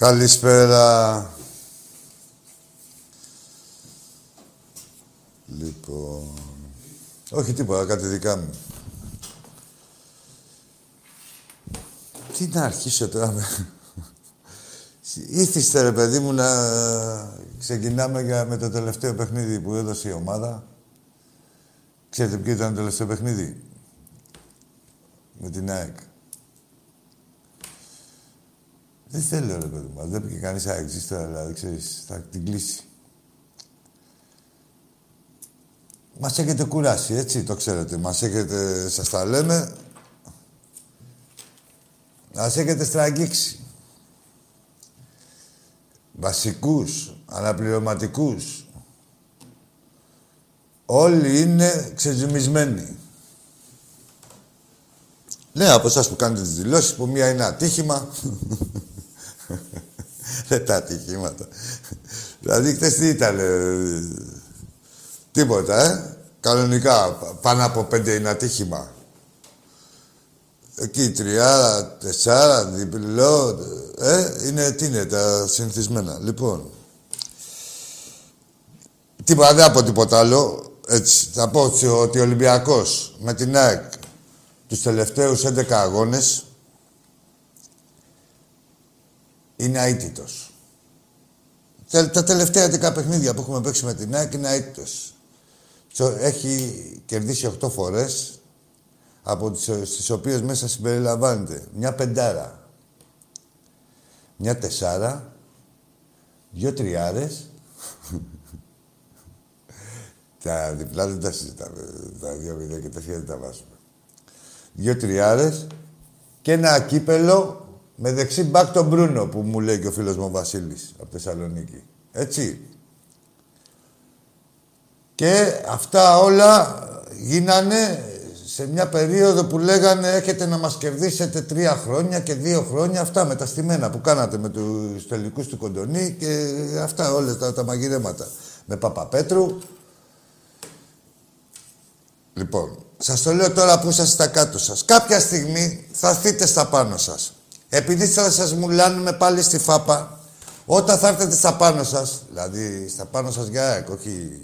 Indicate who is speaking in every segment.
Speaker 1: Καλησπέρα. Λοιπόν... Όχι τίποτα, κάτι δικά μου. Τι να αρχίσω τώρα με... Ήθιστε ρε παιδί μου να ξεκινάμε για, με το τελευταίο παιχνίδι που έδωσε η ομάδα. Ξέρετε ποιο ήταν το τελευταίο παιχνίδι; Με την ΑΕΚ. Δεν θέλω ρε παιδί μου. Δεν πήγε κανείς ΑΕΚ τώρα, δηλαδή, ξέρεις, θα την κλείσει. Μας έχετε κουράσει, έτσι, το ξέρετε. Μας έχετε, σας τα λέμε, μας έχετε στραγγίξει. Βασικούς, αναπληρωματικούς. Όλοι είναι ξεζουμισμένοι. Ναι, από εσάς που κάνετε τις δηλώσεις, που μία είναι ατύχημα. Δεν τα ατυχήματα. δηλαδή, χθες τι ήταν, Τίποτα, ε. Κανονικά, πάνω από πέντε είναι ατύχημα. Εκεί τριάρα, τεσσάρα, διπλό, ε, είναι, τι είναι, τα συνηθισμένα. Λοιπόν, τίποτα, δεν από τίποτα άλλο. Έτσι, θα πω ότι ο Ολυμπιακός με την ΑΕΚ τους τελευταίους 11 αγώνες είναι αίτητος. Τα τελευταία 11 παιχνίδια που έχουμε παίξει με την ΑΕΚ είναι αίτητος. Έχει κερδίσει 8 φορές, από τις, στις οποίες μέσα συμπεριλαμβάνεται μια πεντάρα, μια τεσσάρα, δύο τριάρες, τα διπλά δεν τα συζητάμε, τα δύο μηδέ και τα δεν τα βάζουμε. Δύο τριάρες και ένα κύπελο με δεξί μπακ τον Μπρούνο που μου λέει και ο φίλος μου ο Βασίλης από Θεσσαλονίκη. Έτσι. Και αυτά όλα γίνανε σε μια περίοδο που λέγανε έχετε να μας κερδίσετε τρία χρόνια και δύο χρόνια αυτά με τα στημένα που κάνατε με τους τελικούς του Κοντονή και αυτά όλα τα, τα μαγειρέματα. Με Παπαπέτρου. Λοιπόν, σας το λέω τώρα που είσαστε στα κάτω σας. Κάποια στιγμή θα έρθετε στα πάνω σας. Επειδή θα σας μουλάνουμε πάλι στη φάπα, όταν θα έρθετε στα πάνω σας, δηλαδή στα πάνω σας για ΑΕΚ, όχι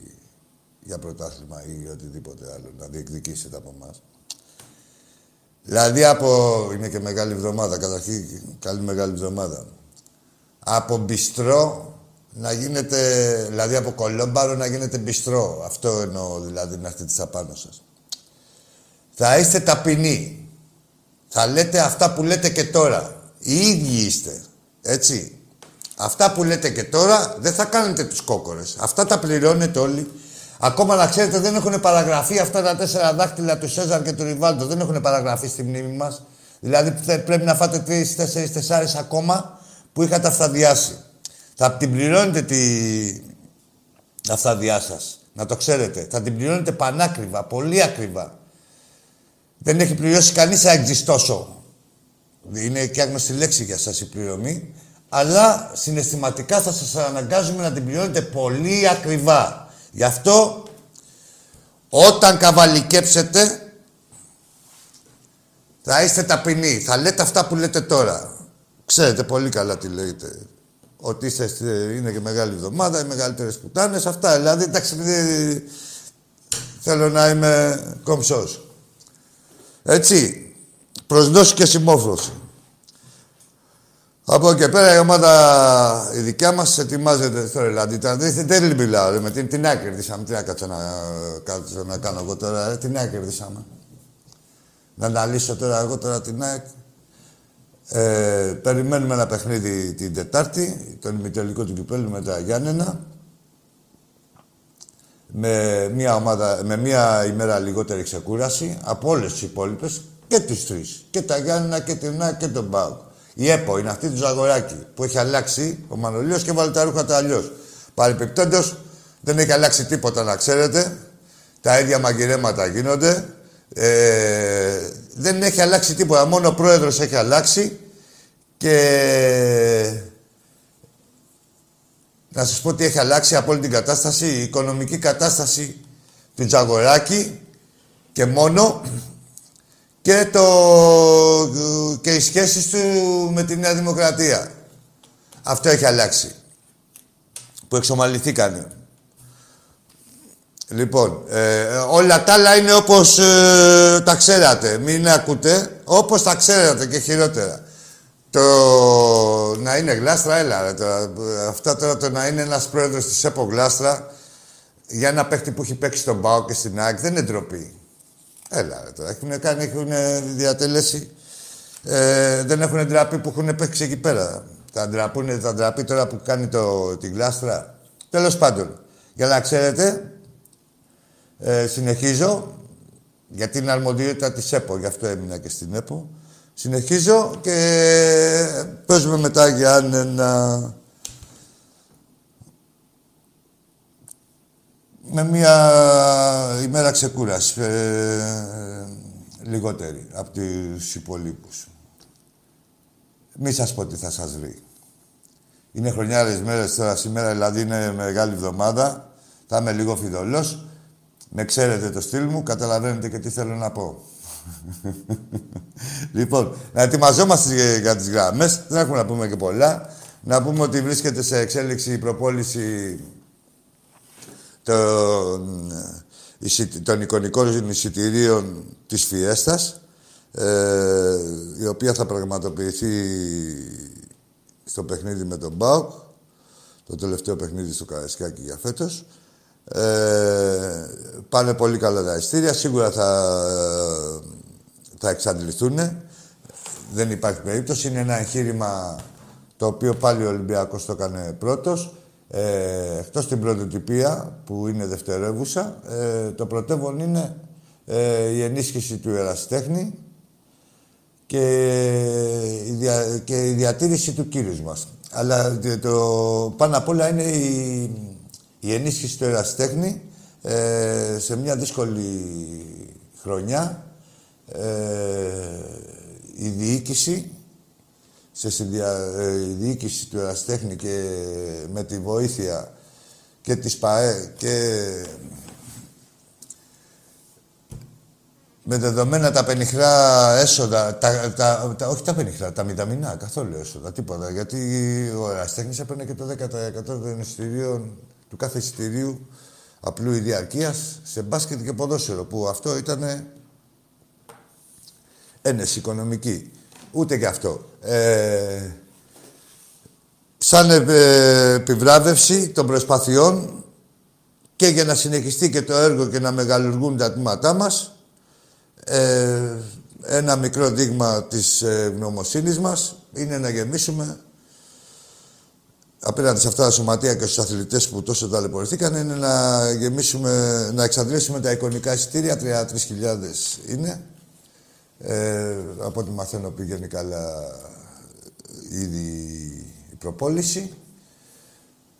Speaker 1: για πρωτάθλημα ή οτιδήποτε άλλο, να διεκδικήσετε από εμάς. Δηλαδή από... Είναι και μεγάλη εβδομάδα, καταρχήν καλή μεγάλη εβδομάδα. Από μπιστρό να γίνεται, δηλαδή από κολόμπαρο να γίνεται μπιστρό. Αυτό εννοώ, δηλαδή να έρθετε στα πάνω σας. Θα είστε ταπεινοί. Θα λέτε αυτά που λέτε και τώρα. Οι ίδιοι είστε. Έτσι. Αυτά που λέτε και τώρα δεν θα κάνετε τους κόκορες. Αυτά τα πληρώνετε όλοι. Ακόμα να ξέρετε δεν έχουν παραγραφεί αυτά τα τέσσερα δάχτυλα του Σέζαρ και του Ριβάλτο. Δεν έχουν παραγραφεί στη μνήμη μας. Δηλαδή πρέπει να φάτε τρεις, τέσσερις, τεσσάρες ακόμα που είχατε αυθαδιάσει. Θα την πληρώνετε τη αυθαδιά σας. Να το ξέρετε. Θα την πληρώνετε πανάκριβα, πολύ ακριβά. Δεν έχει πληρώσει κανείς αγγλιστόσο. Τόσο. Είναι και άγνωστη λέξη για σας η πληρωμή. Αλλά συναισθηματικά θα σας αναγκάζουμε να την πληρώνετε πολύ ακριβά. Γι' αυτό, όταν καβαλικέψετε, θα είστε ταπεινοί. Θα λέτε αυτά που λέτε τώρα. Ξέρετε πολύ καλά τι λέτε. Ότι είστε, είναι και μεγάλη εβδομάδα, οι μεγαλύτερες πουτάνες, αυτά. Δηλαδή, εντάξει, θέλω να είμαι κομψός. Έτσι. Προσδόση και συμμόφρωση. Από εκεί πέρα η ομάδα η δικιά μας ετοιμάζεται στο Ρελάντι. Δεν, δεν μιλάω. Με την, την άκρη κερδίσαμε. Τι να κάτσω να, κάτσω να κάνω εγώ τώρα. Την άκρη κερδίσαμε. Να αναλύσω τώρα εγώ τώρα την ΑΕΚ. Ε, περιμένουμε ένα παιχνίδι την Τετάρτη, τον ημιτελικό του Κυπέλου με τα Γιάννενα. Με μια, ομάδα, με μια ημέρα λιγότερη ξεκούραση από όλες τις υπόλοιπες και τις τρεις. Και τα Γιάννενα και την ΑΕΚ και τον Μπάουκ. Η ΕΠΟ είναι αυτή του Ζαγοράκη που έχει αλλάξει ο Μανολίος και βάλει τα ρούχα τα αλλιώς. Παρεπιπτόντω δεν έχει αλλάξει τίποτα να ξέρετε. Τα ίδια μαγειρέματα γίνονται. Ε, δεν έχει αλλάξει τίποτα. Μόνο ο πρόεδρος έχει αλλάξει και να σας πω τι έχει αλλάξει από όλη την κατάσταση. Η οικονομική κατάσταση του Τζαγοράκη και μόνο και, το, και οι σχέσεις του με τη Νέα Δημοκρατία. Αυτό έχει αλλάξει. Που εξομαλυθήκανε. Λοιπόν, ε, όλα τα άλλα είναι όπως ε, τα ξέρατε. Μην ακούτε. Όπως τα ξέρατε και χειρότερα. Το να είναι γλάστρα, έλα. Τώρα, αυτά τώρα το να είναι ένας πρόεδρος της ΕΠΟ γλάστρα για ένα παίχτη που έχει παίξει στον ΠΑΟ και στην ΑΕΚ δεν είναι ντροπή. Έλα, ρε, τώρα. Έχουν, κάνει, έχουν διατελέσει. Ε, δεν έχουν ντραπεί που έχουν παίξει εκεί πέρα. Θα ντραπούνε, θα ντραπεί τώρα που κάνει το, την γλάστρα. Τέλος πάντων, για να ξέρετε, ε, συνεχίζω, γιατί είναι αρμοδιότητα της ΕΠΟ, γι' αυτό έμεινα και στην ΕΠΟ. Συνεχίζω και παίζουμε μετά για ένα... Με μία ημέρα ξεκούραση, ε, λιγότερη από τους υπολείπους. Μη σας πω τι θα σας βρει. Είναι χρονιάρες μέρες τώρα σήμερα, δηλαδή είναι μεγάλη εβδομάδα. Θα είμαι λίγο φιδωλός. Με ξέρετε το στυλ μου, καταλαβαίνετε και τι θέλω να πω. λοιπόν, να ετοιμαζόμαστε για τις γραμμές. Δεν έχουμε να πούμε και πολλά. Να πούμε ότι βρίσκεται σε εξέλιξη η προπόληση των, των εικονικών εισιτηρίων της Φιέστας, ε, η οποία θα πραγματοποιηθεί στο παιχνίδι με τον Μπάουκ, το τελευταίο παιχνίδι στο Καρασκάκι για φέτος. Ε, πάνε πολύ καλά τα ειστήρια, σίγουρα θα, θα εξαντληθούν. Δεν υπάρχει περίπτωση. Είναι ένα εγχείρημα το οποίο πάλι ο Ολυμπιακός το έκανε πρώτος. Ε, εκτός την πρωτοτυπία που είναι δευτερεύουσα, ε, το πρωτεύον είναι ε, η ενίσχυση του ερασιτέχνη και η, δια, και η διατήρηση του κύριου μας. Αλλά το πάνω απ' όλα είναι η, η ενίσχυση του ερασιτέχνη ε, σε μια δύσκολη χρονιά ε, η διοίκηση σε συνδια, ε, η διοίκηση του ερασιτέχνη και με τη βοήθεια και της ΠΑΕ και με δεδομένα τα πενιχρά έσοδα, τα, τα, τα, όχι τα πενιχρά, τα μηδαμινά, καθόλου έσοδα, τίποτα. Γιατί ο ερασιτέχνης έπαιρνε και το 10% των εισιτηρίων του κάθε εισιτηρίου απλού διαρκεία σε μπάσκετ και ποδόσφαιρο, που αυτό ήταν ένεση οικονομική. Ούτε και αυτό. Ε, σαν ε, επιβράβευση των προσπαθειών και για να συνεχιστεί και το έργο και να μεγαλουργούν τα τμήματά μας, ε, ένα μικρό δείγμα της ε, γνωμοσύνης μας είναι να γεμίσουμε απέναντι σε αυτά τα σωματεία και στους αθλητές που τόσο ταλαιπωρηθήκαν είναι να γεμίσουμε, να εξαντλήσουμε τα εικονικά εισιτήρια, 33.000 είναι. Ε, από ό,τι μαθαίνω πήγαινε καλά ήδη η προπόληση.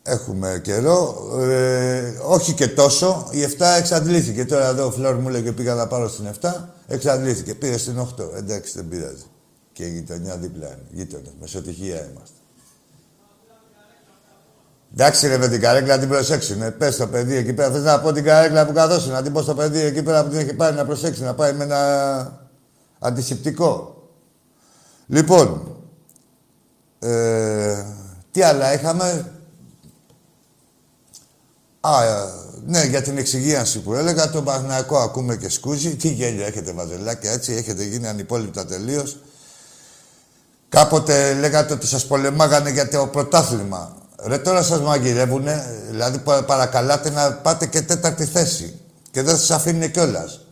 Speaker 1: Έχουμε καιρό. Ε, όχι και τόσο. Η 7 εξαντλήθηκε. Τώρα εδώ ο Φλόρ μου λέει και πήγα να πάρω στην 7. Εξαντλήθηκε. Πήγε στην 8. Εντάξει, δεν πειράζει. Και η γειτονιά δίπλα είναι. Γείτονες. Μεσοτυχία είμαστε. Εντάξει ρε με την καρέκλα να την προσέξει. Ναι. Πες το παιδί εκεί πέρα. Θες να πω την καρέκλα που καθόσουν. Να την πω στο παιδί εκεί πέρα που την έχει πάρει να προσέξει. Να πάει με ένα αντισηπτικό. Λοιπόν, ε, τι άλλα είχαμε; Α, ναι, για την εξυγίανση που έλεγα, το Παναγιακό ακούμε και σκούζει. Τι γέλιο έχετε βαζελάκια, έτσι, έχετε γίνει ανυπόλοιπτα τελείως. Κάποτε λέγατε ότι σας πολεμάγανε για το πρωτάθλημα. Ρε τώρα σας μαγειρεύουνε, δηλαδή παρακαλάτε να πάτε και τέταρτη θέση. Και δεν σας αφήνουν κιόλας.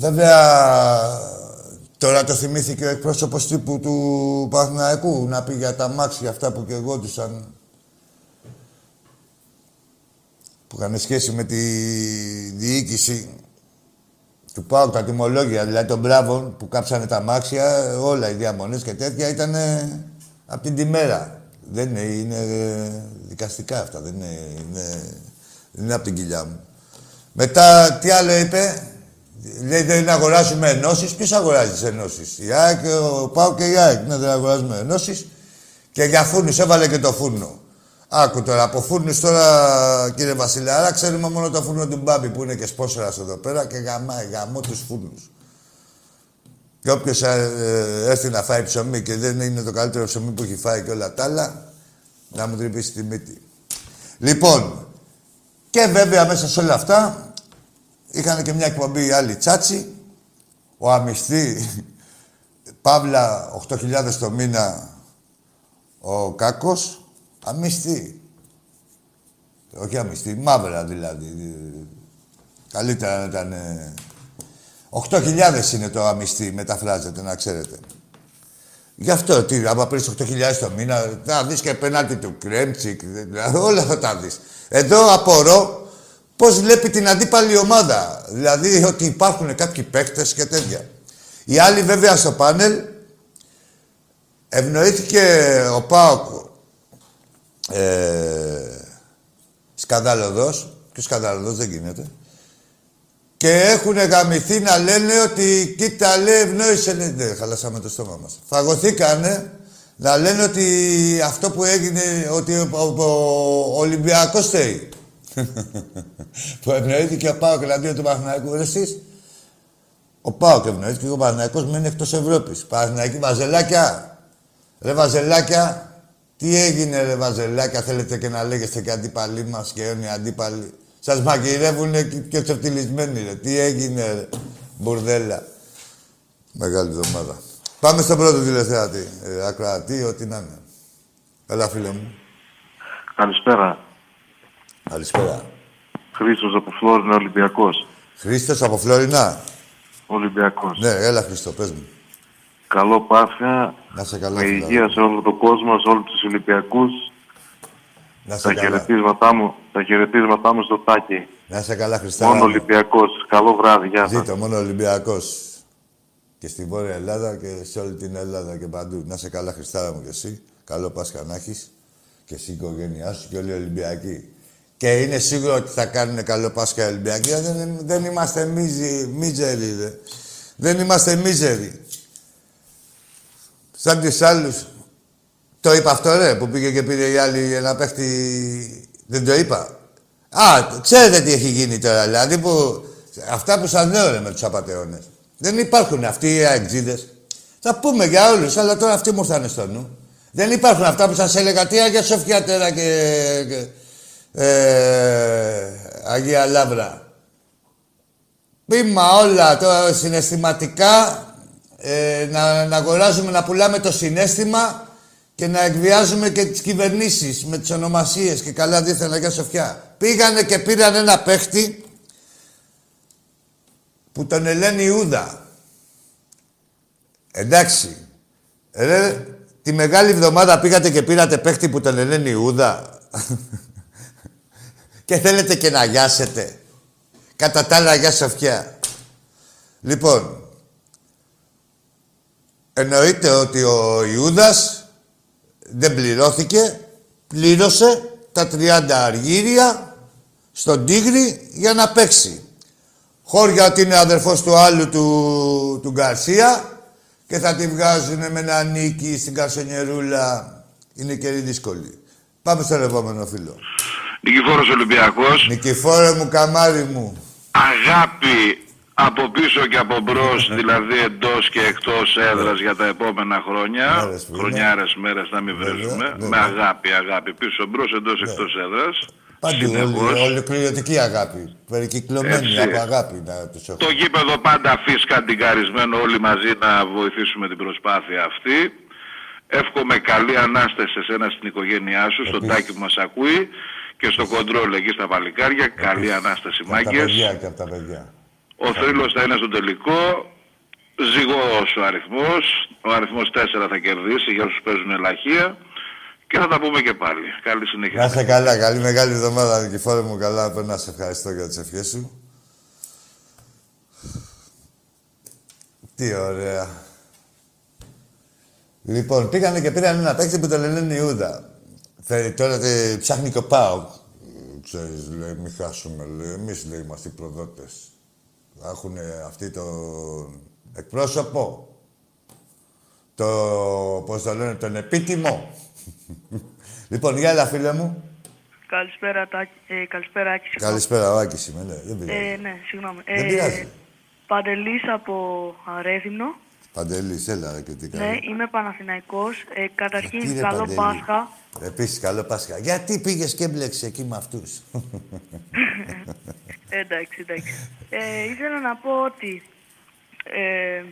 Speaker 1: Βέβαια, τώρα το θυμήθηκε ο εκπρόσωπος τύπου του Παθηναϊκού να πει για τα μάξια αυτά που και εγώ που είχαν σχέση με τη διοίκηση του ΠΑΟΚ, τα τιμολόγια, δηλαδή των μπράβων που κάψανε τα μάξια, όλα οι διαμονές και τέτοια ήταν από την τη μέρα. Δεν είναι, είναι δικαστικά αυτά, δεν είναι, είναι, είναι από την κοιλιά μου. Μετά, τι άλλο είπε, λέει δεν αγοράζουμε ενώσεις. Ποιος αγοράζει τις ενώσεις, η ΑΕΚ, ο ΠΑΟΚ και η ΑΕΚ. Ναι, δεν αγοράζουμε ενώσεις. Και για φούρνους έβαλε και το φούρνο. Άκου τώρα, από φούρνους τώρα, κύριε Βασιλάρα, ξέρουμε μόνο το φούρνο του Μπάμπη που είναι και σπόσορας εδώ πέρα και γαμάει, γαμό τους φούρνους. Και όποιος ε, έρθει να φάει ψωμί και δεν είναι το καλύτερο ψωμί που έχει φάει και όλα τα άλλα, να μου τρυπήσει τη μύτη. Λοιπόν, και βέβαια μέσα σε όλα αυτά είχαν και μια εκπομπή άλλη τσάτσι. Ο αμυστή, Παύλα, 8.000 το μήνα, ο Κάκος, αμυστή. Όχι αμυστή, μαύρα δηλαδή. Καλύτερα να ήταν... 8.000 είναι το αμυστή, μεταφράζεται, να ξέρετε. Γι' αυτό, τι, άμα παίρνει 8.000 το μήνα, θα δεις και πέναντι του Κρέμτσικ, δηλαδή όλα θα τα δεις. Εδώ απορώ πώς βλέπει την αντίπαλη ομάδα. Δηλαδή ότι υπάρχουν κάποιοι παίκτες και τέτοια. Οι άλλοι βέβαια στο πάνελ ευνοήθηκε ο Πάοκ ε, σκανδαλωδός, και σκανδαλωδός δεν γίνεται, και έχουν γαμηθεί να λένε ότι κοίτα λέει ευνόησε. Δεν ναι, χαλάσαμε το στόμα μας. Φαγωθήκανε να λένε ότι αυτό που έγινε, ότι ο, ο, ο Ολυμπιακός θέλει. Που ευνοήθηκε ο Πάοκ εναντίον του Παναθηναϊκού. Εσείς, ο Πάοκ ευνοήθηκε και ο Παναθηναϊκός μένει εκτός Ευρώπης. Παναθηναϊκή βαζελάκια. Ρε βαζελάκια, τι έγινε ρε βαζελάκια, θέλετε και να λέγεστε και αντίπαλοι μας και αιώνιοι αντίπαλοι. Σας μαγειρεύουν και ξεφτυλισμένοι, ρε. Τι έγινε, ρε. Μπουρδέλα. Μεγάλη εβδομάδα. Πάμε στον πρώτο τηλεθεατή. Ε, ακροατή, ό,τι να είναι. Έλα, φίλε μου.
Speaker 2: Καλησπέρα.
Speaker 1: Καλησπέρα.
Speaker 2: Χρήστος από Φλόρινα, Ολυμπιακός.
Speaker 1: Χρήστος από Φλόρινα.
Speaker 2: Ολυμπιακός.
Speaker 1: Ναι, έλα Χρήστο, πες μου.
Speaker 2: Καλό Πάσχα.
Speaker 1: Να σε καλά,
Speaker 2: Με
Speaker 1: φιλά.
Speaker 2: υγεία σε όλο τον κόσμο, σε όλους τους Ολυμπιακούς.
Speaker 1: Να σε
Speaker 2: Τα
Speaker 1: καλά.
Speaker 2: χαιρετίσματά μου, τα χαιρετίσματά μου στο τάκι.
Speaker 1: Να σε καλά, Χριστά.
Speaker 2: Μόνο Ολυμπιακός. Καλό βράδυ. Γεια σας.
Speaker 1: Ζήτω, μόνο Ολυμπιακός. Και στη Βόρεια Ελλάδα και σε όλη την Ελλάδα και παντού. Να σε καλά, Χριστάρα μου και εσύ. Καλό Πάσχα να έχεις. Και εσύ η οικογένειά σου και όλοι οι Ολυμπιακοί. Και είναι σίγουρο ότι θα κάνουν καλό Πάσχα οι Ολυμπιακοί. Δεν, δεν είμαστε μίζοι, μίζεροι, ρε. Δεν είμαστε μίζεροι. Σαν τις άλλους. Το είπα αυτό, ρε, που πήγε και πήρε η άλλη ένα παίχτη... Δεν το είπα. Α, ξέρετε τι έχει γίνει τώρα, δηλαδή που... Αυτά που σας λέω, ρε, με τους απατεώνες. Δεν υπάρχουν αυτοί οι αεξίδες. Θα πούμε για όλους, αλλά τώρα αυτοί μου ήρθανε στο νου. Δεν υπάρχουν αυτά που σας έλεγα, τι Αγία Σοφιά τώρα και... και ε, Αγία Λάβρα. Πείμα όλα τώρα συναισθηματικά, ε, να, να αγοράζουμε, να πουλάμε το συνέστημα και να εκβιάζουμε και τις κυβερνήσεις με τις ονομασίες και καλά δίθεν Αγία Σοφιά. Πήγανε και πήραν ένα παίχτη που τον Ελένη Ιούδα. Εντάξει. Ρε, τη μεγάλη εβδομάδα πήγατε και πήρατε παίχτη που τον Ελένη Ιούδα. Και θέλετε και να γιάσετε. Κατά τα άλλα, Αγία Σοφιά. Λοιπόν, εννοείται ότι ο Ιούδας δεν πληρώθηκε, πλήρωσε τα 30 αργύρια στον Τίγρη για να παίξει. Χώρια ότι είναι αδερφός του άλλου του, του Γκαρσία και θα τη βγάζουν με ένα νίκη στην Καρσονιερούλα. Είναι καιρή δύσκολη. Πάμε στον επόμενο φίλο.
Speaker 3: Νικηφόρος Ολυμπιακός,
Speaker 1: Νικηφόρε μου, καμάρι μου.
Speaker 3: αγάπη από πίσω και από μπρος, δηλαδή εντός και εκτός έδρας για τα επόμενα χρόνια.
Speaker 1: Μέρες που είναι.
Speaker 3: Χρονιάρες μέρες να μην
Speaker 1: Βέβαια,
Speaker 3: βρίζουμε.
Speaker 1: βέβαια.
Speaker 3: Με αγάπη, αγάπη. Πίσω μπρος, εντός εκτός έδρας.
Speaker 1: Παντού,
Speaker 3: Συνεχώς.
Speaker 1: όλη, ολοκληρωτική αγάπη. Περικυκλωμένη
Speaker 3: Έτσι.
Speaker 1: από αγάπη να τους έχω.
Speaker 3: Το γήπεδο πάντα φύσκα αντικαρισμένο όλοι μαζί να βοηθήσουμε την προσπάθεια αυτή. Εύχομαι καλή ανάσταση σε σένα στην οικογένειά σου, στον
Speaker 1: Επίσης.
Speaker 3: τάκι που μας ακούει και στο κοντρόλ εκεί στα Βαλικάρια. Καλή ανάσταση
Speaker 1: Και από τα
Speaker 3: μάγκες.
Speaker 1: παιδιά και από τα παιδιά.
Speaker 3: Ο θρύλος θα είναι στο τελικό. Ζυγός ο αριθμός. Ο αριθμός 4 θα κερδίσει για όσους παίζουν ελαχεία. Και θα τα πούμε και πάλι. Καλή συνέχεια.
Speaker 1: Να είσαι καλά, καλή μεγάλη εβδομάδα, Νικηφόρε μου, καλά. Πρέπει να σε ευχαριστώ για τις ευχές σου. Τι ωραία. Λοιπόν, πήγανε και πήραν ένα παίκτη που τον λένε Ιούδα. Θε- Τώρα τε, ψάχνει και ο Πάο. Ξέρεις, λέει, μην χάσουμε, λέει. Εμείς, λέει, είμαστε οι προδότες. Έχουν αυτοί το εκπρόσωπο. Το, πώς το λένε, τον επίτιμο. λοιπόν, γεια έλα, φίλε μου.
Speaker 4: Καλησπέρα, Τάκη. Ε, καλησπέρα, Άκη. συγγνώμη.
Speaker 1: Καλησπέρα, ο Άκης είμαι, ναι. Δεν πειράζει.
Speaker 4: Ε, ναι, συγγνώμη.
Speaker 1: Δεν πειράζει.
Speaker 4: Παντελής από Αρέδινο.
Speaker 1: Παντελής, έλα ρε και τι
Speaker 4: Ναι, είμαι Παναθηναϊκός. Ε, καταρχήν,
Speaker 1: Τι ρε,
Speaker 4: καλό
Speaker 1: Παντελή;
Speaker 4: Πάσχα.
Speaker 1: Επίσης, καλό Πάσχα. Γιατί πήγες και μπλέξες εκεί με αυτούς;
Speaker 4: εντάξει, εντάξει. Ε, ήθελα να πω ότι ε,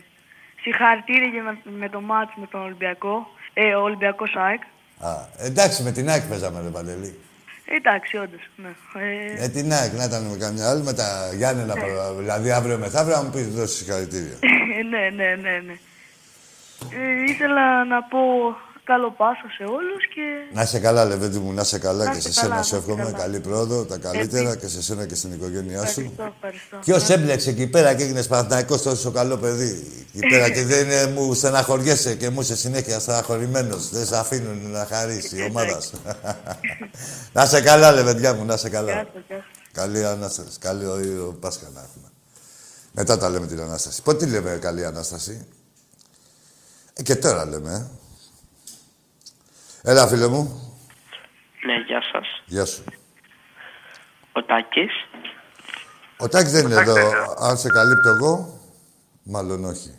Speaker 4: συγχαρητήρια για με, με το μάτς με τον Ολυμπιακό. Ε, ο Ολυμπιακός ΑΕΚ.
Speaker 1: Α, εντάξει, με την ΑΕΚ παίζαμε, ρε Παντελή.
Speaker 4: Εντάξει, όντως. Ναι. Ε,
Speaker 1: Με την ΑΕΚ, να ήταν με καμιά άλλη, με τα Γιάννενα, δηλαδή αύριο μεθαύριο, να μου πεις δώσεις συγχαρητήρια.
Speaker 4: ναι, ναι, ναι, ναι. Ε, ήθελα να πω καλό Πάσχα σε όλους και
Speaker 1: Να είσαι καλά, Λεβέντη μου, να είσαι καλά
Speaker 4: Να
Speaker 1: και
Speaker 4: είσαι
Speaker 1: σε
Speaker 4: καλά,
Speaker 1: σένα
Speaker 4: να
Speaker 1: σου
Speaker 4: είσαι
Speaker 1: εύχομαι
Speaker 4: καλά.
Speaker 1: καλή πρόοδο, τα καλύτερα και σε σένα και στην οικογένειά σου.
Speaker 4: ευχαριστώ, ευχαριστώ.
Speaker 1: Ποιος έμπλεξε εκεί πέρα και έγινε Παναθυναϊκό τόσο καλό παιδί; Εκεί πέρα και δεν είναι, μου στεναχωριέσαι και μου είσαι συνέχεια στεναχωρημένος. Δεν σε αφήνουν να χαρίσει η ομάδα σου. να είσαι καλά, λεβεντιά μου, να είσαι
Speaker 4: Γεια
Speaker 1: καλά.
Speaker 4: σας, γεια σας.
Speaker 1: Καλή ανάσταση. Καλή ο Πάσχα να έχουμε. Μετά τα λέμε την ανάσταση. Πότε λέμε καλή ανάσταση; Ε, και τώρα λέμε. Ε. Έλα, φίλε μου.
Speaker 5: Ναι, γεια σας.
Speaker 1: Γεια σου.
Speaker 5: Ο Τάκης.
Speaker 1: Ο Τάκης δεν είναι εδώ. Αν σε καλύπτω εγώ, μάλλον όχι.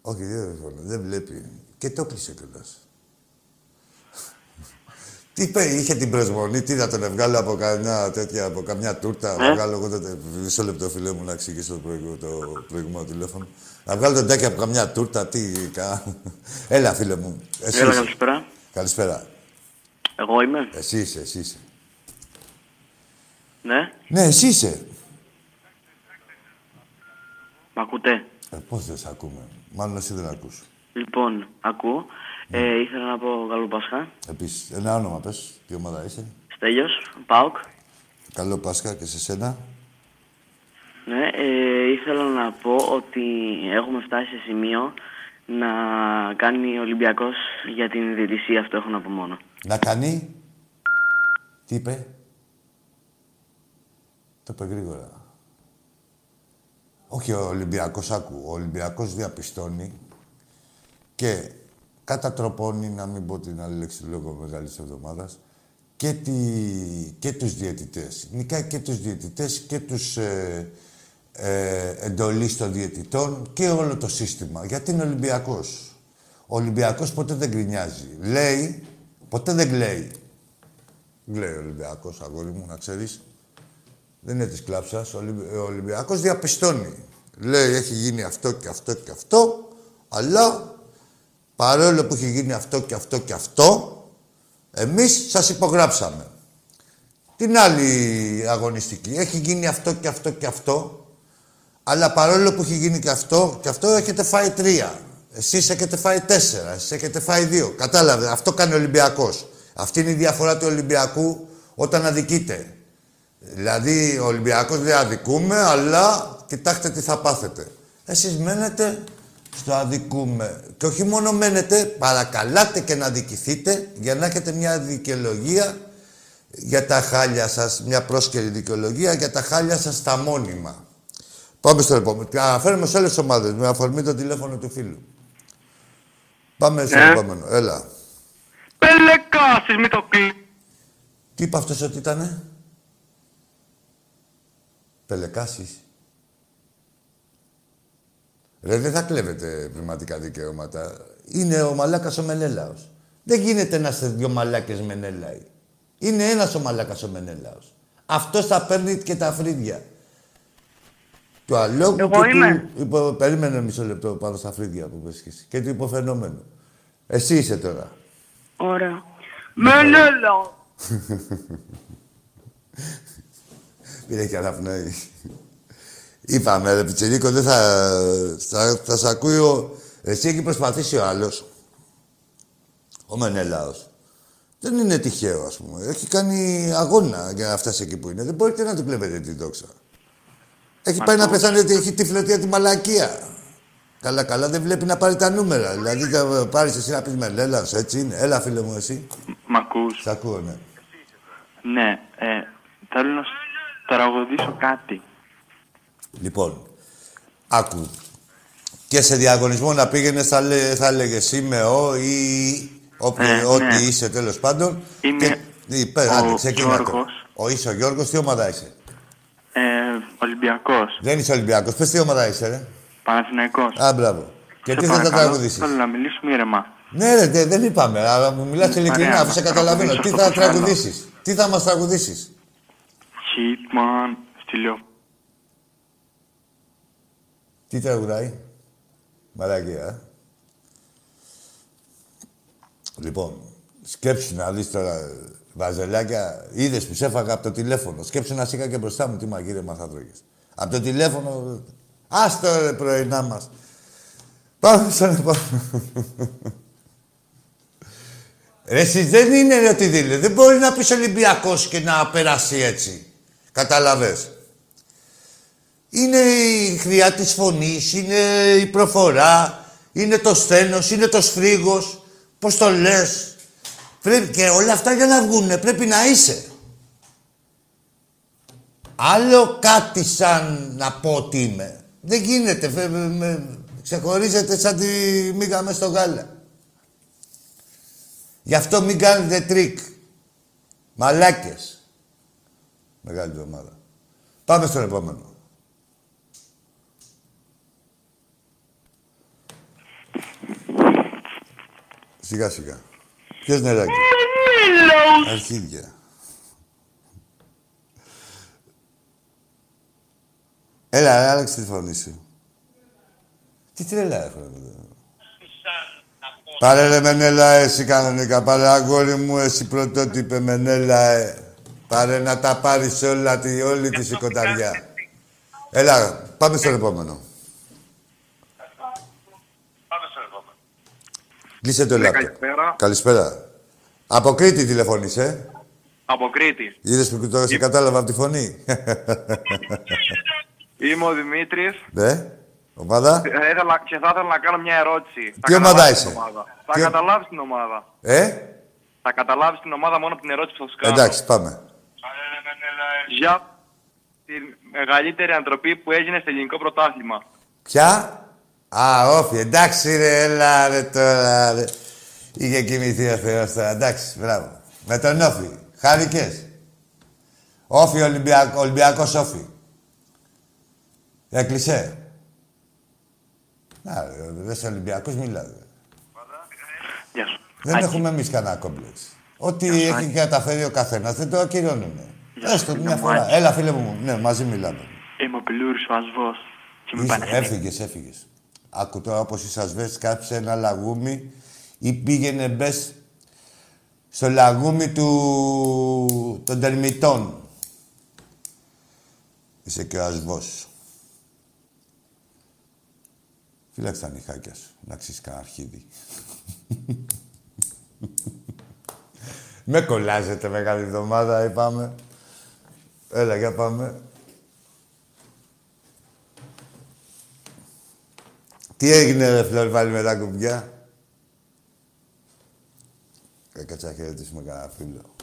Speaker 1: Όχι, δεν, δεν βλέπει. Και το κλείσε κιόλας. Τι είπε, είχε την προσμονή, τι να τον βγάλω από καμιά τέτοια, από καμιά τούρτα. Να βγάλω εγώ τότε. Μισό λεπτό, φίλε μου, να εξηγήσω το, προηγου- το προηγούμενο τηλέφωνο. Να βγάλω τον τάκι από καμιά τούρτα, τι. Κα... Έλα, φίλε μου. Εσύ
Speaker 5: Έλα,
Speaker 1: είσαι.
Speaker 5: καλησπέρα.
Speaker 1: Καλησπέρα.
Speaker 5: Εγώ είμαι.
Speaker 1: Εσύ είσαι, εσύ είσαι.
Speaker 5: Ναι,
Speaker 1: Ναι, εσύ είσαι.
Speaker 5: μ' ακούτε;
Speaker 1: Ε, πώς δεν σε ακούμε. Μάλλον εσύ δεν ακούς.
Speaker 5: Λοιπόν, ακούω.
Speaker 1: Ναι.
Speaker 5: Ε, ήθελα να πω καλό Πάσχα.
Speaker 1: Επίσης, ένα όνομα πες. Τι ομάδα είσαι;
Speaker 5: Στέλιος, ΠΑΟΚ.
Speaker 1: Καλό Πάσχα και σε σένα.
Speaker 5: Ναι, ε, ήθελα να πω ότι έχουμε φτάσει σε σημείο να κάνει ο Ολυμπιακός για την διαιτησία. Αυτό έχω να πω μόνο.
Speaker 1: Να κάνει... Τι είπε. Το είπε γρήγορα. Όχι ο Ολυμπιακός, άκου. Ο Ολυμπιακός διαπιστώνει και κατατροπώνει, να μην πω την άλλη λέξη λόγω μεγάλης εβδομάδας, και, τη, και τους διαιτητές. Νικάει και τους διαιτητές και τους ε, ε, εντολής των διαιτητών και όλο το σύστημα. Γιατί είναι Ολυμπιακός. Ο Ολυμπιακός ποτέ δεν γκρινιάζει. Λέει, ποτέ δεν κλαίει. Λέει ο Ολυμπιακός, αγόρι μου, να ξέρεις. Δεν είναι της κλάψας. Ο Ολυμπ- ο Ολυμπιακός διαπιστώνει. Λέει, έχει γίνει αυτό και αυτό και αυτό, αλλά παρόλο που έχει γίνει αυτό και αυτό και αυτό, εμείς σας υπογράψαμε. Την άλλη αγωνιστική. Έχει γίνει αυτό και αυτό και αυτό, αλλά παρόλο που έχει γίνει και αυτό και αυτό, έχετε φάει τρία. Εσείς έχετε φάει τέσσερα, εσείς έχετε φάει δύο. Κατάλαβε, αυτό κάνει ο Ολυμπιακός. Αυτή είναι η διαφορά του Ολυμπιακού όταν αδικείται. Δηλαδή, ο Ολυμπιακός λέει αδικούμε, αλλά κοιτάξτε τι θα πάθετε. Εσείς μένετε στο αδικούμε. Και όχι μόνο μένετε, παρακαλάτε και να αδικηθείτε για να έχετε μια δικαιολογία για τα χάλια σας, μια πρόσκαιρη δικαιολογία για τα χάλια σας τα μόνιμα. Πάμε στο επόμενο. Και Αναφέρομαι σε όλες τις ομάδες, με αφορμή το τηλέφωνο του φίλου. Πάμε στο
Speaker 5: Ναι.
Speaker 1: επόμενο. Έλα.
Speaker 5: Πελεκάσεις, μη το κλεί.
Speaker 1: Τι είπε αυτός ότι ήτανε; Πελεκάσεις. Ρε, δεν θα κλέβετε πνευματικά δικαιώματα. Είναι ο μαλάκας ο Μενέλαος. Δεν γίνεται να είστε δυο μαλάκες Μενέλαοι. Είναι ένας ο μαλάκας ο Μενέλαος. Αυτός θα παίρνει και τα φρύδια. Του αλόγου
Speaker 4: Εγώ
Speaker 1: και
Speaker 4: είμαι.
Speaker 1: του... Υπο... Περίμενε μισό λεπτό πάνω στα φρύδια που πες και εσύ. Και του υποφαινόμενου. Εσύ είσαι τώρα.
Speaker 4: Ωραία. Μενέλα.
Speaker 1: Πήρε και αναπνοή. Είπαμε, ρε Πιτσιρίκο, δεν θα... Θα, θα σ' ακούει ο... Εσύ έχει προσπαθήσει ο άλλος. Ο Μενέλαος. Δεν είναι τυχαίο, ας πούμε. Έχει κάνει αγώνα για να φτάσει εκεί που είναι. Δεν μπορείτε να του κλέβετε τη δόξα. Έχει πάει να πεθάνει ότι έχει τυφλωτία τη μαλακία. Καλά, καλά, δεν βλέπει να πάρει τα νούμερα. Δηλαδή, θα πάρεις εσύ να πεις Μενέλαος, έτσι είναι. Έλα, φίλε μου, εσύ.
Speaker 5: Μ' ακούς.
Speaker 1: Σ' ακούω, ναι.
Speaker 5: Ναι, ε, θέλω να σου τραγουδήσω κάτι.
Speaker 1: Λοιπόν, άκου. Και σε διαγωνισμό να πήγαινε, θα, λέ, θα έλεγε είμαι ο ή όποιο,
Speaker 5: Ε,
Speaker 1: ό,τι
Speaker 5: ναι.
Speaker 1: είσαι τέλος πάντων.
Speaker 5: Είμαι
Speaker 1: Και, ή, πέ,
Speaker 5: ο
Speaker 1: άντε, ξεκίνα το.
Speaker 5: Γιώργος.
Speaker 1: Ο είσαι ο Γιώργος, τι ομάδα είσαι;
Speaker 5: Ε, Ολυμπιακός.
Speaker 1: Δεν είσαι Ολυμπιακός. Πες τι ομάδα είσαι, ρε.
Speaker 6: Παναθηναϊκός.
Speaker 1: Α, μπράβο. Και
Speaker 6: Σε
Speaker 1: τι θα τα
Speaker 6: παρακαλώ,
Speaker 1: τραγουδήσεις;
Speaker 6: Θέλω να μιλήσουμε ήρεμα.
Speaker 1: Ναι, ρε, δε- δεν είπαμε, αλλά μου μιλάς ειλικρινά,
Speaker 6: Ωραία,
Speaker 1: αφού σε
Speaker 6: να
Speaker 1: καταλαβαίνω. Τι
Speaker 6: τραγουδήσω
Speaker 1: θα
Speaker 6: αυτό που θέλω.
Speaker 1: τραγουδήσεις, τι θα μας τραγουδήσεις;
Speaker 6: Χίτμαν, στη λεωφόρο.
Speaker 1: Τι τραγουδάει; Μαλακία, ε. Λοιπόν, σκέψου να δεις τώρα, βαζελάκια, είδες που σε έφαγα από το τηλέφωνο. Σκέψου να σήκα και μπροστά μου τι μαγείρεμα θα τρώγες. Από το τηλέφωνο, άστο ρε πρωινά μας. Πάμε στον επόμενο. Ρε εσείς δεν είναι ρε ότι δίλε. Δεν μπορεί να πεις Ολυμπιακός και να περάσει έτσι. Καταλαβες. Είναι η χρειά της φωνής, είναι η προφορά, είναι το σθένος, είναι το σφρίγος. Πώς το λες. Πρέπει, και όλα αυτά για να βγουνε πρέπει να είσαι. Άλλο κάτι σαν να πω ότι είμαι. Δεν γίνεται. φε- με- με- ξεχωρίζετε σαν τη μίγα μες στο γάλα. Γι' αυτό μην κάνετε τρίκ. Μαλάκες. Μεγάλη εβδομάδα. Πάμε στον επόμενο. Σιγά σιγά. Ποιος νεράκι. Αρχίδια. Έλα, ρε, άλλαξε τη φωνή σου. Τι τρέλα έχω, ρε, παιδί. Πάρε ρε Μενέλα, εσύ κανονικά. Πάρε αγόρι μου, εσύ πρωτότυπε Μενέλα, ε. Πάρε να τα πάρεις όλα, τη, όλη τη σηκωταριά. Έλα, πάμε στον επόμενο. Κλείσε το λάπτο.
Speaker 7: καλησπέρα.
Speaker 1: Καλησπέρα. Από Κρήτη τηλεφώνησε.
Speaker 7: Από Κρήτη.
Speaker 1: Είδες που τώρα σε κατάλαβα από τη φωνή.
Speaker 7: Είμαι ο Δημήτρης
Speaker 1: ναι, ομάδα.
Speaker 7: Ε, ήθελα, και θα ήθελα να κάνω μια ερώτηση.
Speaker 1: Τι
Speaker 7: Θα
Speaker 1: ομάδα
Speaker 7: καταλάβεις
Speaker 1: είσαι;
Speaker 7: την ομάδα. Θα
Speaker 1: Τι-
Speaker 7: καταλάβεις την ομάδα.
Speaker 1: Ε,
Speaker 7: Θα καταλάβεις την ομάδα μόνο από την ερώτηση που θα σου κάνω.
Speaker 1: εντάξει, πάμε.
Speaker 7: Για τη μεγαλύτερη αντροπή που έγινε στο ελληνικό πρωτάθλημα.
Speaker 1: Ποια; Α, όφι, εντάξει ρε, έλα ρε τώρα ρε. Είχε κοιμηθεί ο Θεός τώρα, εντάξει, μπράβο. Με τον Όφι, χάρηκες. Όφι, Ολυμπιακ, Ολυμπιακός Όφι. Έκλεισε. Να ρε, δεν σε Ολυμπιακούς μιλάτε.
Speaker 6: Γεια σου.
Speaker 1: Δεν
Speaker 6: Άκη.
Speaker 1: έχουμε εμείς κανένα κόμπλεξ. Ό,τι έχει καταφέρει ο καθένας δεν το ακυρώνουμε. Έστω
Speaker 6: φίλε
Speaker 1: μια
Speaker 6: μου,
Speaker 1: φορά.
Speaker 6: Άκη.
Speaker 1: Έλα, φίλε μου, ναι, μαζί μιλάμε.
Speaker 6: Είμαι ο Πελούρης ο Ασβός. Και είμαι Παναθηναϊκός.
Speaker 1: Έφυγες, έφυγες. Άκου τώρα όπως οι σασβές κάψε ένα λαγούμι ή πήγαινε μπες στο λαγούμι του... των τερμητών. Είσαι και ο ασβός. Φύλαξε τα νυχάκια σου, να ξέρεις κανένα αρχίδι. Με κολλάζετε μεγάλη εβδομάδα, είπαμε. Έλα, για πάμε. Τι έγινε, ρε Φλόρ, πάλι με τα κουμπιά. Έκατσα να χαιρετήσουμε κανένα φίλο.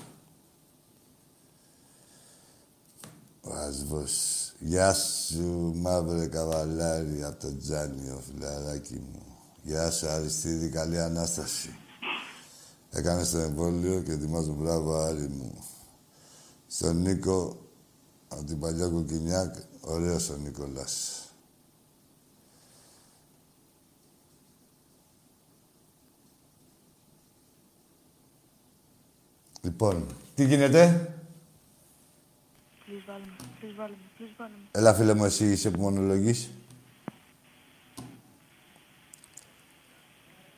Speaker 1: Ο Ασβός. Γεια σου, μαύρε καβαλάρι, από το Τζάνι, ο φιλαράκι μου. Γεια σου, Αριστίδη, καλή Ανάσταση. Έκανες το εμβόλιο και ετοιμάζω μπράβο, Άρη μου. Στον Νίκο, από την παλιά κουκκινιάκ, ωραίος ο Νικολάς. Λοιπόν, τι γίνεται;
Speaker 4: Please βάλε με, please βάλε με, please βάλε με.
Speaker 1: Έλα, φίλε μου, εσύ είσαι που μονολογείς.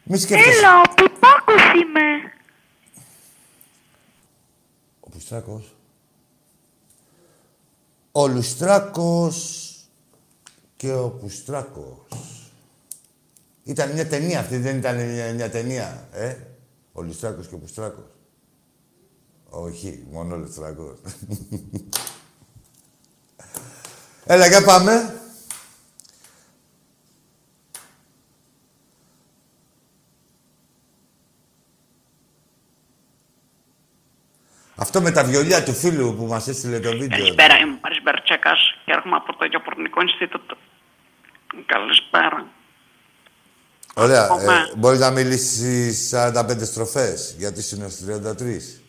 Speaker 1: Μη σκέφτεσαι.
Speaker 4: Έλα, ο Πιπάκος είμαι.
Speaker 1: Ο Πουστράκος. Ο Λουστράκος και ο Πουστράκος. Ήταν μια ταινία αυτή, δεν ήταν μια, μια ταινία, ε; Ο Λουστράκος και ο Πουστράκος. Όχι, μόνο ο Λουστράκος. Έλα, για πάμε. Αυτό με τα βιολιά του φίλου που μας έστειλε το βίντεο.
Speaker 8: Καλησπέρα, είμαι ο Μάρις Μπερτσέκας και έρχομαι από το Γεωπορνικό Ινστιτούτο. Καλησπέρα.
Speaker 1: Ωραία.
Speaker 8: Πάμε.
Speaker 1: Ε, μπορείς να μιλήσεις 45 στροφές, γιατί είναι στους 33.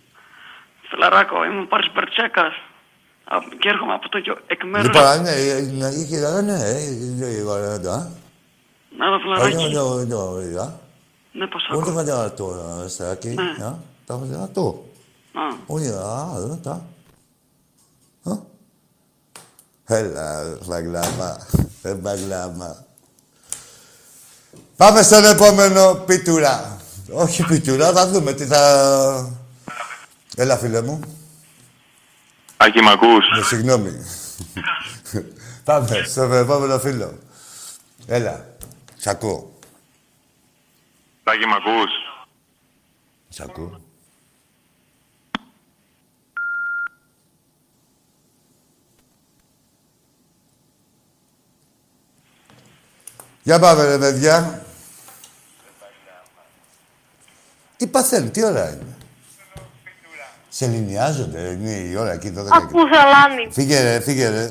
Speaker 8: Φιλαράκο, είμαι ο Πάρης Μπερτσέκας Α, και έρχομαι από το Γεω... εκ μέρους...
Speaker 1: Λοιπόν, ναι, ε, ναι, είχε- ε, ναι, ε, ε, ε, ε, ε,
Speaker 8: Ναι, ρε φιλαράκι.
Speaker 1: Όχι, όχι, όχι, όχι.
Speaker 8: Ναι, πώς
Speaker 1: Όχι,
Speaker 8: ακούω.
Speaker 1: δεν το αριστεράκι.
Speaker 8: Ναι.
Speaker 1: α, Τα δυνατό.
Speaker 8: Α,
Speaker 1: Όχι, α, δεν τα. Α. Έλα, μπαγλάμα. Ε, μπαγλάμα. Πάμε στον επόμενο πιτούρα. Όχι πιτούρα, θα δούμε τι θα... Έλα, φίλε μου.
Speaker 2: Άκη, μ' ακούς;
Speaker 1: Ναι, συγγνώμη. Πάμε στον επόμενο φίλο. Έλα, σ' ακούω.
Speaker 2: Άκη, μ' ακούς;
Speaker 1: Σ' ακούω. Για πάμε ρε παιδιά. Τι παθαίνουν, τι ώρα είναι; Σε λινιάζονται, είναι η ώρα εκεί 12 και...
Speaker 9: Ακούς σαλάμι.
Speaker 1: Φύγε ρε, φύγε ρε.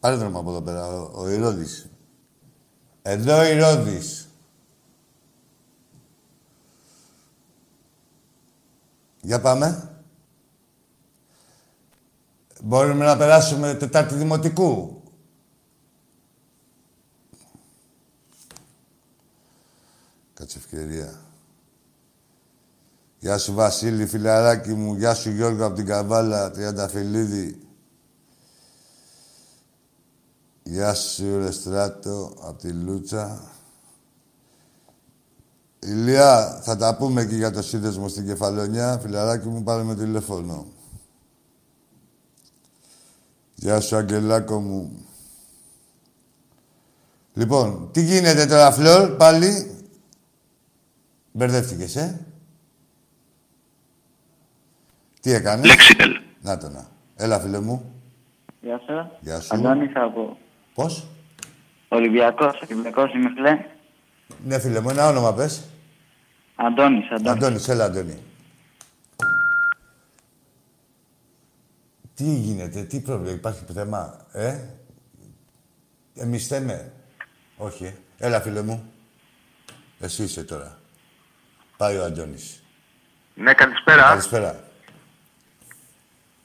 Speaker 1: Πάρε τον από εδώ πέρα, ο, ο Ηρώδης. Εδώ ο Ηρώδης. Για πάμε. Μπορούμε να περάσουμε Τετάρτη Δημοτικού. Κάτσε ευκαιρία. Γεια σου Βασίλη, φιλαράκι μου. Γεια σου Γιώργο από την Καβάλα, Τριανταφυλλίδη. Γεια σου ρε Στράτο, από τη Λούτσα. Ηλία, θα τα πούμε εκεί για το σύνδεσμο στην Κεφαλονιά. Φιλαράκι μου, πάρε με τηλέφωνο. Γεια σου, Αγγελάκο μου. Λοιπόν, τι γίνεται τώρα, Φλόρ, πάλι; Μπερδεύτηκες, ε; Τι έκανες;
Speaker 2: Λέξιτελ.
Speaker 1: Να το να. Έλα, φίλε μου.
Speaker 5: Γεια σου.
Speaker 1: Γεια σου.
Speaker 5: Αντώνης από
Speaker 1: Πώς;
Speaker 5: Ολυμπιακός. Ολυμπιακός είμαι φιλέ.
Speaker 1: Ναι, φίλε μου, ένα όνομα πες.
Speaker 5: Αντώνης, Αντώνης.
Speaker 1: Αντώνης, έλα, Αντώνη. Τι γίνεται, τι πρόβλημα, υπάρχει θέμα, ε; Εμείς θέμε. Όχι, ε. Έλα, φίλε μου. Εσύ είσαι τώρα. Πάει ο Αντώνης.
Speaker 7: Ναι, καλησπέρα.
Speaker 1: Καλησπέρα.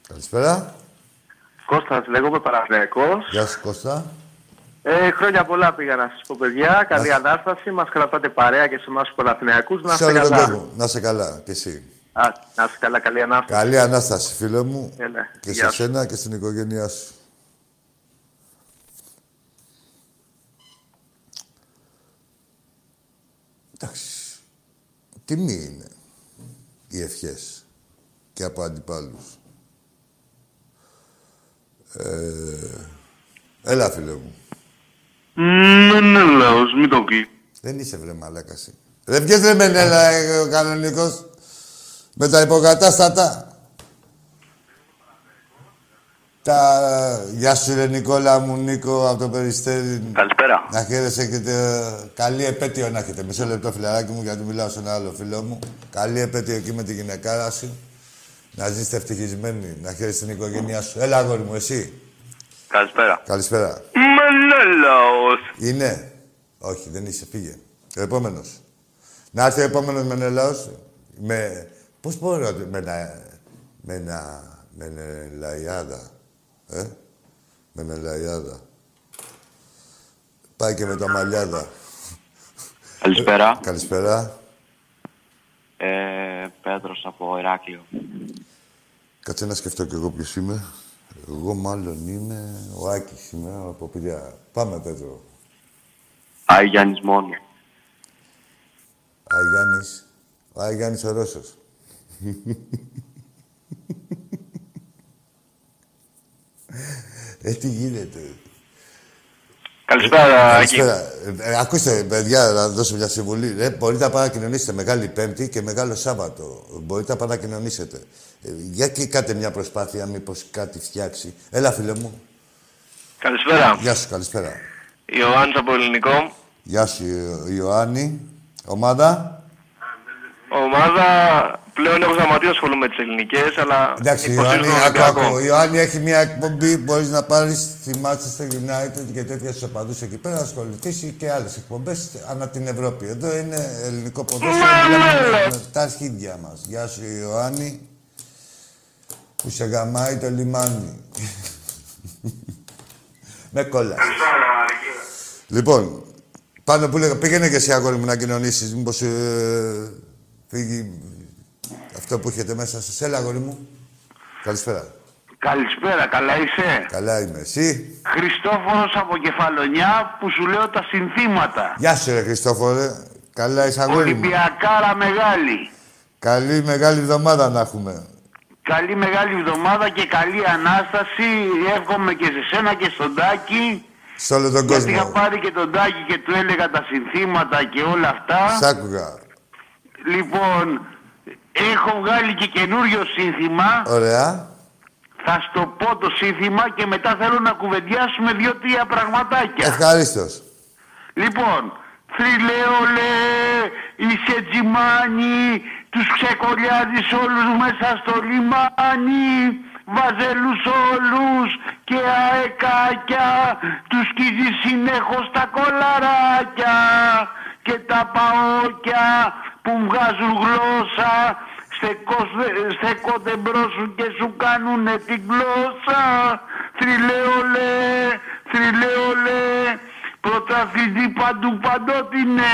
Speaker 1: Καλησπέρα.
Speaker 7: Κώστας, λέγομαι Παναθηναϊκός.
Speaker 1: Γεια σου, Κώστα.
Speaker 7: Ε, χρόνια πολλά πήγα να σας πω, παιδιά. Καλή Ανάσταση. Μας κρατάτε παρέα και σε εμάς τους Παναθηναϊκούς. Να
Speaker 1: Σε
Speaker 7: είστε
Speaker 1: όλο τον
Speaker 7: καλά.
Speaker 1: κόσμο. Να είσαι καλά, κι εσύ.
Speaker 7: Α, να είστε καλά, καλή Ανάσταση.
Speaker 1: Καλή Ανάσταση, φίλε μου.
Speaker 7: Έλα,
Speaker 1: Και
Speaker 7: γεια
Speaker 1: σε
Speaker 7: σου.
Speaker 1: σένα και στην οικογένειά σου. Εντάξει. Τιμή είναι οι ευχές και από αντιπάλους. Ε, έλα, φίλε μου.
Speaker 2: Μενέλαος, μην τον κλεί.
Speaker 1: Δεν είσαι βρε μαλάκα εσύ. Ρε βγες ρε Μενέλα, ε, ο κανονικός. Με τα υποκατάστατα. Τα... Γεια σου ρε Νικόλα μου, Νίκο, από το Περιστέρι.
Speaker 2: Καλησπέρα.
Speaker 1: Να χαίρεσαι και τε... καλή επέτειο να έχετε. Μισό λεπτό φιλαράκι μου, γιατί μιλάω σε ένα άλλο φίλο μου. Καλή επέτειο εκεί με τη γυναικάρα σου. Να ζήσετε ευτυχισμένοι, να χαίρεσαι την οικογένειά σου. Έλα, αγόρι μου, εσύ.
Speaker 2: Καλησπέρα.
Speaker 1: Καλησπέρα.
Speaker 2: Μενέλαος.
Speaker 1: Είναι. Όχι, δεν είσαι. Φύγε. Ο επόμενος. Να έρθει ο επόμενος Μενελάος. Με. Πώς μπορεί να. Με ένα. Με ένα. Με ένα λαϊάδα. Ε; Με ένα λαϊάδα. Πάει και με τα μαλλιάδα.
Speaker 2: Καλησπέρα.
Speaker 1: Καλησπέρα.
Speaker 2: Ε, Πέτρος από Ηράκλειο.
Speaker 1: Κάτσε να σκεφτώ κι εγώ ποιος είμαι. Εγώ μάλλον είμαι ο Άκης είμαι από Πηλιά. Πάμε, Πέτρο.
Speaker 2: Άι Γιάννης μόνο.
Speaker 1: Άι Γιάννης. Ο Άι Γιάννης ο Ρώσος. ε, τι γίνεται.
Speaker 2: Καλησπέρα, Άκη.
Speaker 1: Καλησπέρα. Ε, ε, ακούστε, παιδιά, να δώσω μια συμβουλή. Ε, μπορείτε να παρακοινωνήσετε Μεγάλη Πέμπτη και Μεγάλο Σάββατο. Μπορείτε να παρακοινωνήσετε. Ε, για και κάντε μια προσπάθεια, μήπως κάτι φτιάξει. Έλα, φίλε μου.
Speaker 2: Καλησπέρα.
Speaker 1: Γεια σου, καλησπέρα.
Speaker 2: Ιωάννης από Ελληνικό.
Speaker 1: Γεια σου, Ιω- Ιωάννη. Ομάδα.
Speaker 2: Ομάδα πλέον έχω σταματήσει να ασχολούμαι με τις ελληνικές, αλλά
Speaker 1: Εντάξει,
Speaker 2: υποστηρίζω
Speaker 1: Ιωάννη,
Speaker 2: τον
Speaker 1: άκου,
Speaker 2: Ολυμπιακό.
Speaker 1: άκου. Ιωάννη έχει μια εκπομπή, μπορείς να πάρεις τη Manchester United και τέτοια στους οπαδούς εκεί πέρα, να ασχοληθείς και άλλες εκπομπές ανά την Ευρώπη. Εδώ είναι ελληνικό ποδόσφαιρο, μιλάμε με τα αρχίδια μας. Γεια σου, Ιωάννη, που σε γαμάει το λιμάνι. με κόλλας. Λοιπόν, Πάνω που λέγα, πήγαινε και εσύ αγόρι μου να κοινωνήσεις, μήπως ε, φύγει αυτό που έχετε μέσα σας. Έλα αγόρι μου. Καλησπέρα.
Speaker 9: Καλησπέρα, καλά είσαι;
Speaker 1: Καλά είμαι. Εσύ;
Speaker 9: Χριστόφορος από Κεφαλονιά που σου λέω τα συνθήματα.
Speaker 1: Γεια σου ρε Χριστόφορε. Καλά είσαι αγόρι μου.
Speaker 9: Ολυμπιακάρα μεγάλη.
Speaker 1: Καλή μεγάλη εβδομάδα να έχουμε.
Speaker 9: Καλή μεγάλη εβδομάδα και καλή Ανάσταση. Εύχομαι και σε σένα και στον Τάκη.
Speaker 1: Σε όλο τον
Speaker 9: Γιατί είχα
Speaker 1: κόσμο.
Speaker 9: πάρει και τον Τάκη και του έλεγα τα συνθήματα και όλα αυτά.
Speaker 1: Σ' άκουγα.
Speaker 9: Λοιπόν, έχω βγάλει και καινούριο σύνθημα.
Speaker 1: Ωραία.
Speaker 9: Θα στο πω το σύνθημα και μετά θέλω να κουβεντιάσουμε δύο-τρία πραγματάκια.
Speaker 1: Ευχαρίστως.
Speaker 9: Λοιπόν, θρυλέολε, είσαι τζιμάνι, τους ξεκολλιάζεις όλους μέσα στο λιμάνι, βαζέλους όλους και αεκάκια, τους σκίζεις συνέχως τα κολαράκια και τα παόκια που βγάζουν γλώσσα, στεκώς- στέκονται μπρος σου και σου κάνουνε την γλώσσα. Θρυλέολε, θρυλέολε, πρωταθλητή παντού παντότινε,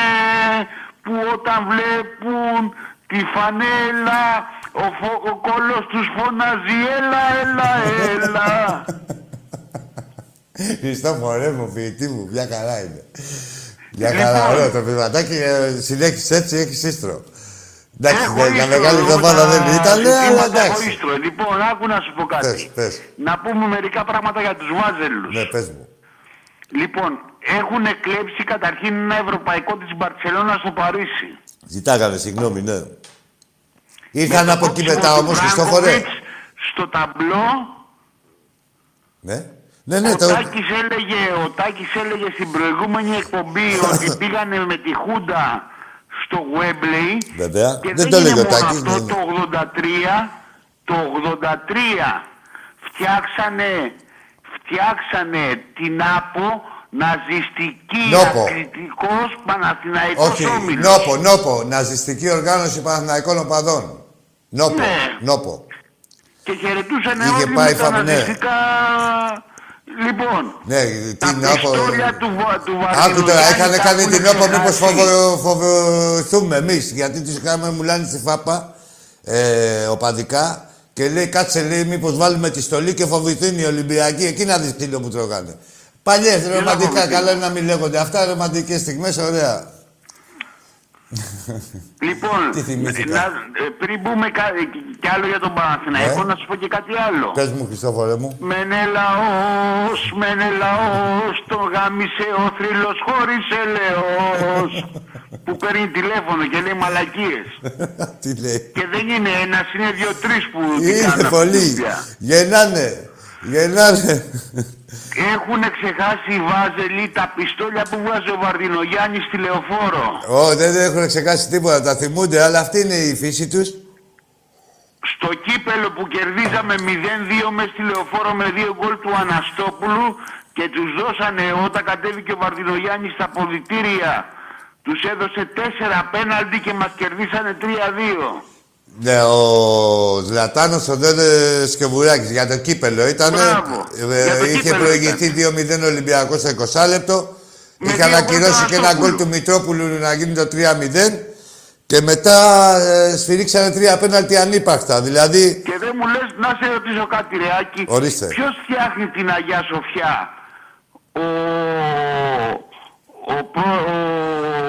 Speaker 9: που όταν βλέπουν τη φανέλα, ο, φο- ο κόλος τους φωνάζει έλα, έλα, έλα.
Speaker 1: Χριστόφορε μου, ποιητή μου, μια χαρά είναι. Μια
Speaker 9: Λοιπόν.
Speaker 1: χαρά, ωραίο το ποιηματάκι. ε, Συνέχισε έτσι, έχεις ίστρο. Εντάξει,
Speaker 9: Έχω
Speaker 1: για- για
Speaker 9: ίστρο,
Speaker 1: μεγάλη
Speaker 9: εγώ
Speaker 1: εβδομάδα
Speaker 9: τα
Speaker 1: δεν ήταν,
Speaker 9: ζητήματα
Speaker 1: αλλά
Speaker 9: έχω
Speaker 1: εντάξει.
Speaker 9: ίστρο. Λοιπόν, άκου να σου πω κάτι.
Speaker 1: Πες, πες.
Speaker 9: Να πούμε μερικά πράγματα για τους βάζελους.
Speaker 1: Ναι, πες μου.
Speaker 9: Λοιπόν, έχουν κλέψει καταρχήν ένα ευρωπαϊκό της Μπαρτσελώνα στο Παρίσι.
Speaker 1: Ζητάγανε, συγγνώμη, ναι. Ήρθαν
Speaker 9: Με το
Speaker 1: από εκεί
Speaker 9: κόψιμο
Speaker 1: μετά
Speaker 9: του
Speaker 1: όμως, Χριστόφορε.
Speaker 9: Μπράγκοβιτς Στο ταμπλό,
Speaker 1: Ναι. Ναι, ναι,
Speaker 9: ο,
Speaker 1: το...
Speaker 9: Τάκης έλεγε, ο Τάκης έλεγε στην προηγούμενη εκπομπή ότι πήγανε με τη Χούντα στο Wembley
Speaker 1: Βέβαια.
Speaker 9: και
Speaker 1: Δεν το
Speaker 9: είναι
Speaker 1: έλεγε ο
Speaker 9: μόνο
Speaker 1: Τάκης.
Speaker 9: αυτό,
Speaker 1: ναι, ναι.
Speaker 9: το 83, το 83 φτιάξανε, φτιάξανε την ΑΠΟ ναζιστική
Speaker 1: Νόπο.
Speaker 9: ακριτικός Παναθηναϊκός
Speaker 1: Όχι,
Speaker 9: Όμιλος.
Speaker 1: νόπο, νόπο. Ναζιστική οργάνωση Παναθηναϊκών Οπαδών. Νόπο,
Speaker 9: Ναι.
Speaker 1: νόπο.
Speaker 9: Και χαιρετούσαν
Speaker 1: Είχε
Speaker 9: όλοι
Speaker 1: πάει
Speaker 9: με τα
Speaker 1: φα- ναι.
Speaker 9: Ναζιστικά... Λοιπόν,
Speaker 1: Ναι,
Speaker 9: τα
Speaker 1: την νόπο...
Speaker 9: πιστόλια του, Βα- του
Speaker 1: Άκου
Speaker 9: Βαρδινογιάννη
Speaker 1: τώρα,
Speaker 9: τα
Speaker 1: είχαν κάνει
Speaker 9: έχουν
Speaker 1: την νόπο μήπως
Speaker 9: ξεχάσει.
Speaker 1: φοβο- φοβηθούμε εμείς. Γιατί τους είχαμε μουλάνει στη φάπα, ε, οπαδικά. Και λέει, κάτσε λέει, μήπως βάλουμε τη στολή και φοβηθούν οι Ολυμπιακοί. Εκεί να δεις τι μου τρогάνε. Παλιές, ρομαντικά,
Speaker 9: φοβηθούν;
Speaker 1: καλά είναι να μην λέγονται. Αυτά ρομαντικές στιγμές, ωραία.
Speaker 9: Λοιπόν,
Speaker 1: Τι θυμήθηκα;
Speaker 9: να, ε, πριν πούμε κα, ε, κι άλλο για τον Παναθηναϊκό,
Speaker 1: Ναι.
Speaker 9: να σου πω και κάτι άλλο.
Speaker 1: Πες μου, Χριστόφορε μου.
Speaker 9: Μενελαός, Μενελαός, το γάμισε ο θρύλος χωρίς ελαιός. που παίρνει τηλέφωνο και λέει μαλακίες.
Speaker 1: τι λέει;
Speaker 9: Και δεν είναι ένας, είναι δύο-τρεις που την
Speaker 1: Είναι
Speaker 9: κάνουν
Speaker 1: πολύ.
Speaker 9: αυτή, πια.
Speaker 1: Γεννάνε. Γεννάνε.
Speaker 9: Έχουν ξεχάσει οι Βάζελοι τα πιστόλια που βγάζει ο Βαρδινογιάννης στη λεωφόρο.
Speaker 1: Ω, δεν έχουν ξεχάσει τίποτα. Τα θυμούνται, αλλά αυτή είναι η φύση τους.
Speaker 9: Στο κύπελο που κερδίζαμε 0-2 μες στη λεωφόρο με δύο γκολ του Αναστόπουλου και τους δώσανε όταν κατέβηκε ο Βαρδινογιάννης στα ποδητήρια. Τους έδωσε τέσσερα πέναλτι και μας κερδίσανε 3-2.
Speaker 1: Ναι, ο Ζλατάνος, ο Δέντε Σκεβουράκης, για το κύπελο ήταν.
Speaker 9: Μπράβο. Για το
Speaker 1: είχε
Speaker 9: κύπελο
Speaker 1: προηγηθεί 2-0 Ολυμπιακός στο 20 λεπτό.
Speaker 9: Με
Speaker 1: Είχε
Speaker 9: δύο
Speaker 1: ανακοινώσει
Speaker 9: γκολ του
Speaker 1: και ένα γκολ
Speaker 9: Αναστόπουλου.
Speaker 1: του Μητρόπουλου να γίνει το 3-0. Και μετά ε, σφυρίξανε τρία πέναλτι ανύπαρκτα. Δηλαδή,
Speaker 9: Και δεν μου λες να σε ρωτήσω κάτι ρε Άκη.
Speaker 1: Ορίστε.
Speaker 9: Ποιος φτιάχνει την Αγία Σοφιά; Ο, ο, προ,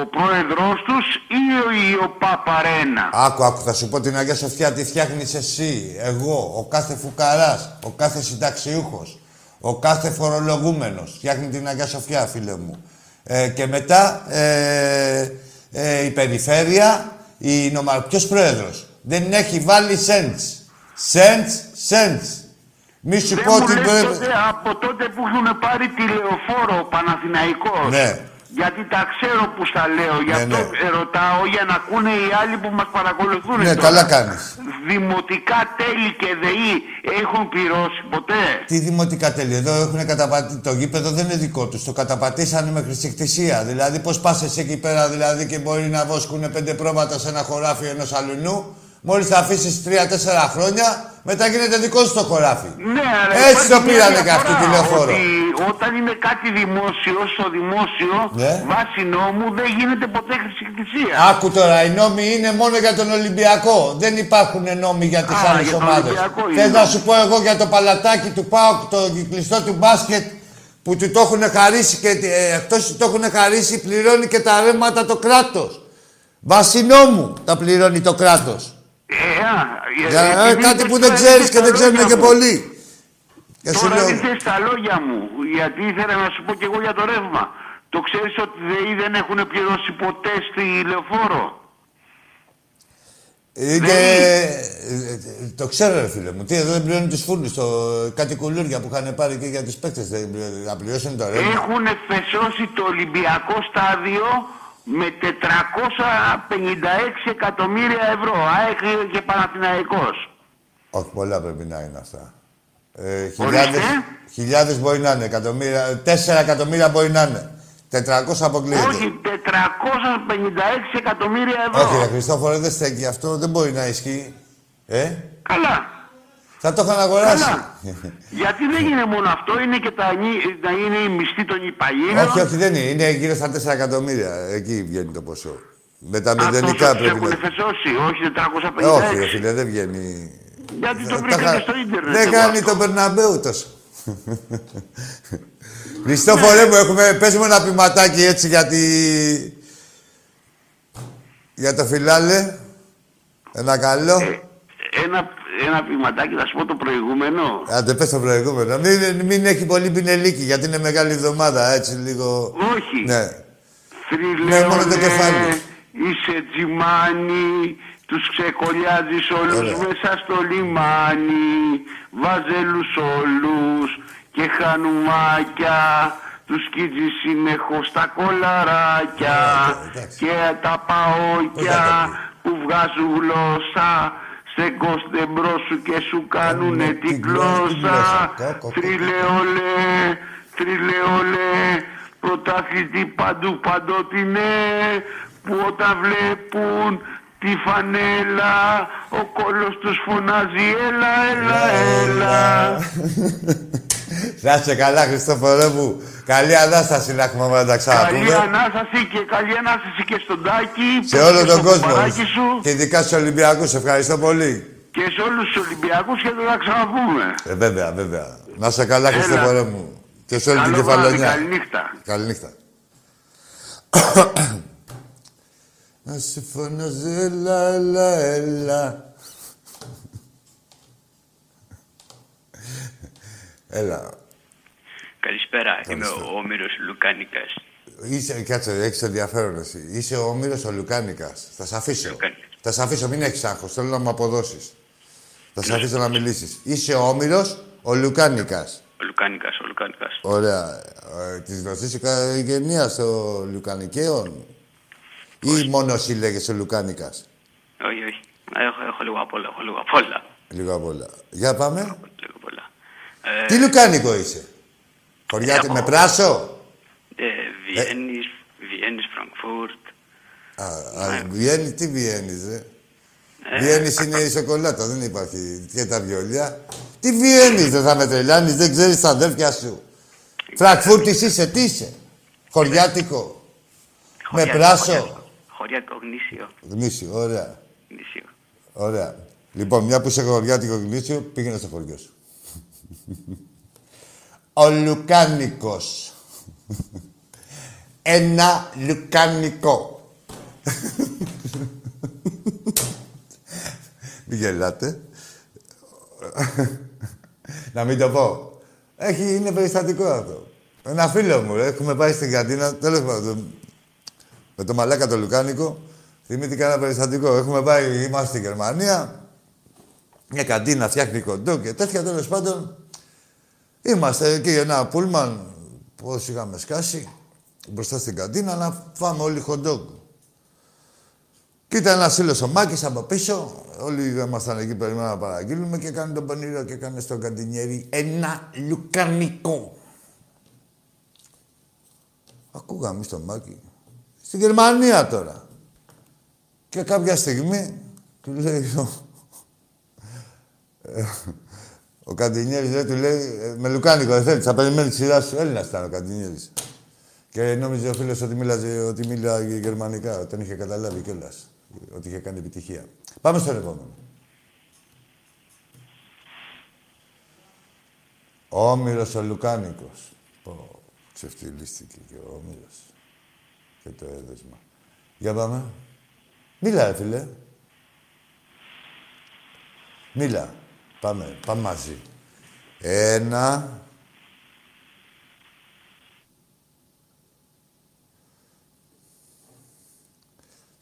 Speaker 9: ο πρόεδρος τους ή ο, ή ο Παπαρένα;
Speaker 1: άκου, άκου, θα σου πω την Αγία Σοφιά τι φτιάχνεις εσύ, εγώ, ο κάθε φουκαράς, ο κάθε συνταξιούχος, ο κάθε φορολογούμενος. Φτιάχνει την Αγία Σοφιά, φίλε μου. Ε, και μετά ε, ε, η περιφέρεια, η νομα... Ποιος πρόεδρος; Δεν έχει βάλει cents. Cents, cents. Μη σου
Speaker 9: Δεν
Speaker 1: πω
Speaker 9: μου
Speaker 1: ότι
Speaker 9: λες
Speaker 1: πρέπει...
Speaker 9: τότε, από τότε που έχουν πάρει τηλεοφόρο ο Παναθηναϊκός.
Speaker 1: Ναι.
Speaker 9: Γιατί τα ξέρω που στα λέω. Γι' αυτό
Speaker 1: ναι.
Speaker 9: ρωτάω για να ακούνε οι άλλοι που μας παρακολουθούν.
Speaker 1: Ναι,
Speaker 9: τώρα.
Speaker 1: καλά κάνεις.
Speaker 9: Δημοτικά τέλη και ΔΕΗ έχουν πληρώσει ποτέ;
Speaker 1: Τι δημοτικά τέλη; Εδώ έχουν καταπατήσει. Το γήπεδο δεν είναι δικό τους. Το καταπατήσανε με χρησικτησία. Δηλαδή, πώς πας εσύ εκεί πέρα δηλαδή, και μπορεί να βόσκουν πέντε πρόβατα σε ένα χωράφι ενός αλουνού. Μόλις τα αφήσεις τρία-τέσσερα χρόνια, μετά γίνεται δικό σου το χωράφι.
Speaker 9: Ναι, αλλά
Speaker 1: Έτσι
Speaker 9: υπάρχει
Speaker 1: το
Speaker 9: μια
Speaker 1: πήρανε και αυτοί
Speaker 9: διαφορά,
Speaker 1: τηλεφόρο.
Speaker 9: Ότι όταν είναι κάτι δημόσιο, στο δημόσιο,
Speaker 1: Ναι.
Speaker 9: βάσει νόμου, δεν γίνεται ποτέ χρησιμοποιησία.
Speaker 1: Άκου τώρα, οι νόμοι είναι μόνο για τον Ολυμπιακό. Δεν υπάρχουν νόμοι για τις
Speaker 9: Α,
Speaker 1: άλλες
Speaker 9: για τον
Speaker 1: ομάδες.
Speaker 9: Ολυμπιακό
Speaker 1: Θες
Speaker 9: είναι.
Speaker 1: να σου πω εγώ για το παλατάκι του ΠΑΟΚ, το κλειστό του μπάσκετ, που του το έχουν χαρίσει και ε, εκτός του το έχουν χαρίσει, πληρώνει και τα ρέματα το κράτος. Βάσει νόμου τα πληρώνει το κράτος.
Speaker 9: Ε, α, ε,
Speaker 1: Για, ε,
Speaker 9: επειδή
Speaker 1: κάτι
Speaker 9: είπες
Speaker 1: που δεν
Speaker 9: τώρα
Speaker 1: ξέρεις
Speaker 9: ήρθες
Speaker 1: και δεν
Speaker 9: στα
Speaker 1: ξέρουν
Speaker 9: λόγια
Speaker 1: και
Speaker 9: μου.
Speaker 1: πολλοί. Και σου
Speaker 9: Τώρα
Speaker 1: λέω,
Speaker 9: ήρθες στα λόγια μου, γιατί ήθελα να σου πω και εγώ για το ρεύμα. Το ξέρεις ότι οι ΔΕΗ δεν έχουν πληρώσει ποτέ στη λεωφόρο;
Speaker 1: είναι... ε, ε, Το ξέρω ρε φίλε μου. Τι εδώ δεν πληρώνουν τους φούρνους, το... κάτι κουλούρια που είχαν πάρει και για τους παίκτες. Δεν πληρώνουν- να πληρώσουν το ρεύμα.
Speaker 9: Έχουν φεσώσει το Ολυμπιακό στάδιο με 456 εκατομμύρια ευρώ. ΑΕΚ και Παναθηναϊκός.
Speaker 1: Όχι, πολλά πρέπει να είναι αυτά. Ε,
Speaker 9: Ορίστε.
Speaker 1: χιλιάδες, χιλιάδες μπορεί να είναι, εκατομμύρια, τέσσερα εκατομμύρια μπορεί να είναι. 400 αποκλείεται.
Speaker 9: Όχι, 456 εκατομμύρια ευρώ.
Speaker 1: Όχι, ρε Χριστόφορε, δεν στέκει αυτό, δεν μπορεί να ισχύει. Ε,
Speaker 9: Καλά.
Speaker 1: Θα το είχαν αγοράσει.
Speaker 9: Καλά. Γιατί δεν είναι μόνο αυτό, είναι και τα, νι- να είναι η μισθή των υπαλλήλων.
Speaker 1: όχι, όχι, δεν είναι. Είναι γύρω στα 4 εκατομμύρια. Εκεί βγαίνει το ποσό. Με τα
Speaker 9: Α,
Speaker 1: μηδενικά
Speaker 9: τόσο τους
Speaker 1: πρέπει
Speaker 9: έχουν
Speaker 1: να...
Speaker 9: φεσώσει, όχι
Speaker 1: Ε,
Speaker 9: 456.
Speaker 1: όχι, ρε φίλε, δεν βγαίνει.
Speaker 9: Γιατί το
Speaker 1: Τα
Speaker 9: βρήκατε
Speaker 1: είχα-
Speaker 9: στο ίντερνετ.
Speaker 1: Δεν
Speaker 9: εγώ
Speaker 1: κάνει
Speaker 9: αυτό.
Speaker 1: τον Περναμπέου τόσο. Χριστόφορε μου, έχουμε, πες μου ένα ποιηματάκι έτσι για τη... Για το φιλάλε. Ένα καλό.
Speaker 9: Ε, Ένα, ένα ποιηματάκι, θα σου πω το προηγούμενο.
Speaker 1: Άντε, πες το προηγούμενο. Μην, μην έχει πολύ πινελίκι, γιατί είναι μεγάλη εβδομάδα, έτσι λίγο...
Speaker 9: Όχι.
Speaker 1: Ναι.
Speaker 9: Θρυλαιόλε,
Speaker 1: Ναι, μόνο το κεφάλι.
Speaker 9: είσαι τζιμάνι, τους ξεκολλιάζεις όλους
Speaker 1: Ωραία.
Speaker 9: μέσα στο λιμάνι, βάζελους όλους και χανουμάκια, τους κοίτζεις συνεχώς τα κολαράκια
Speaker 1: Ωραία, εντάξει.
Speaker 9: και τα παόκια που βγάζουν γλώσσα στεκόστε μπρος σου και σου κάνουνε
Speaker 1: την
Speaker 9: την
Speaker 1: γλώσσα, την
Speaker 9: γλώσσα
Speaker 1: γλώσσα. Κο, κο, κο.
Speaker 9: Θρυλαιόλε, θρυλαιόλε, πρωταθλητή παντού παντότινε, που όταν βλέπουν τη φανέλα, ο κόλος τους φωνάζει έλα, έλα, έλα.
Speaker 1: Να είσαι καλά, Χριστόφορε μου. Καλή Ανάσταση να έχουμε να τα
Speaker 9: Καλή
Speaker 1: ξαναπούμε.
Speaker 9: Ανάσταση και καλή Ανάσταση και στον Τάκη.
Speaker 1: Σε όλο
Speaker 9: και
Speaker 1: τον
Speaker 9: στο
Speaker 1: κόσμο.
Speaker 9: κουμπαράκι σου
Speaker 1: Και ειδικά στους Ολυμπιακούς. Ευχαριστώ πολύ.
Speaker 9: και σε όλους τους Ολυμπιακούς και θα τα ξαναπούμε.
Speaker 1: Ε, βέβαια, βέβαια. Να είσαι καλά,
Speaker 9: Έλα.
Speaker 1: Χριστόφορε μου. Και σε όλη την
Speaker 9: Καλό βράδυ,
Speaker 1: κεφαλονιά.
Speaker 9: καληνύχτα.
Speaker 1: Καληνύχτα. Να σε φωνάζει, έλα, έλα, έλα. Έλα.
Speaker 10: Καλησπέρα, είμαι ο Όμηρος Λουκάνικας.
Speaker 1: Είσαι, κάτσε, έχεις ενδιαφέρον εσύ. Είσαι ο Όμηρος ο Λουκάνικας. Θα σε αφήσω.
Speaker 10: Λουκάνικας.
Speaker 1: Θα σε αφήσω, μην έχεις άγχος. Θέλω να μου αποδώσεις. Θα σε αφήσω να μιλήσεις. Είσαι ο Όμηρος ο Λουκάνικας.
Speaker 10: Ο Λουκάνικας, ο Λουκάνικας.
Speaker 1: Ωραία. Ε, της γνωστής οικογένειας των Λουκανικαίων; Ή μόνο εσύ λέγεσαι Λουκάνικας;
Speaker 10: Όχι, όχι. Έχω, έχω λίγο απ' όλα, έχω λίγο απ' όλα.
Speaker 1: Λίγο απ' όλα. Για πάμε.
Speaker 10: Λίγο απ' όλα. Ε,
Speaker 1: Τι Λουκάνικο είσαι; Χωριάτη
Speaker 10: έχω-
Speaker 1: με πράσο;
Speaker 10: ε, Βιέννης, Βιέννης, Φραγκφούρτ.
Speaker 1: Α, α, Βιέννη, τι Βιέννης, ρε. Βιέννης είναι η σοκολάτα, δεν υπάρχει. Και τα βιολιά. Τι Βιέννης, δεν θα με τρελάνεις, δεν ξέρεις τα αδέρφια σου. Φραγκφούρτης είσαι, τι είσαι; Χωριάτικο. Με
Speaker 10: Χωριάτικο,
Speaker 1: πράσο.
Speaker 10: χωριάτικο. Χωριάτικο γνήσιο.
Speaker 1: Γνήσιο, ωραία.
Speaker 10: γνήσιο.
Speaker 1: Ωραία. Λοιπόν, μια που είσαι χωριάτικο γνήσιο, πήγαινε στο χωριό σου. Ο Λουκάνικος. Ένα Λουκάνικο. Μην γελάτε. Να μην το πω. Έχει, είναι περιστατικό αυτό. Ένα φίλο μου, ρε, έχουμε πάει στην καντίνα, τέλος πάντων, με το μαλάκα το Λουκάνικο, θυμήθηκα ένα περιστατικό. Έχουμε πάει, είμαστε στη Γερμανία, μια καντίνα φτιάχνει κοντό και τέτοια τέλος πάντων. Είμαστε εκεί ένα πούλμαν, πώς είχαμε σκάσει, μπροστά στην καντίνα να φάμε όλοι χοντόγκ. Κοίτα ένας φίλος ο Μάκης από πίσω, όλοι ήμασταν εκεί περιμένουμε να παραγγείλουμε και κάνει τον πονηρό και κάνει στον καντινιέρι ένα λουκανικό. Ακούγαμε στον Μάκη. Στην Γερμανία τώρα. Και κάποια στιγμή του λέει ο- Ε, Ο Καντινιέρης δεν του λέει, ε, με λουκάνικο δεν θέλει, θα περιμένει τη σειρά σου. Έλληνας ήταν ο Καντινιέρης. Και νόμιζε ο φίλος ότι μίλαζε, ότι μίλαγε γερμανικά, όταν είχε καταλάβει κιόλας. Ότι είχε κάνει επιτυχία. Πάμε στον επόμενο. Ο Όμηρος ο Λουκάνικος. Πω, ξεφτυλίστηκε και ο Όμηρος. Και το έδεσμα. Για πάμε. Μίλα, ρε φίλε. Μίλα. Πάμε, πάμε μαζί. Ένα.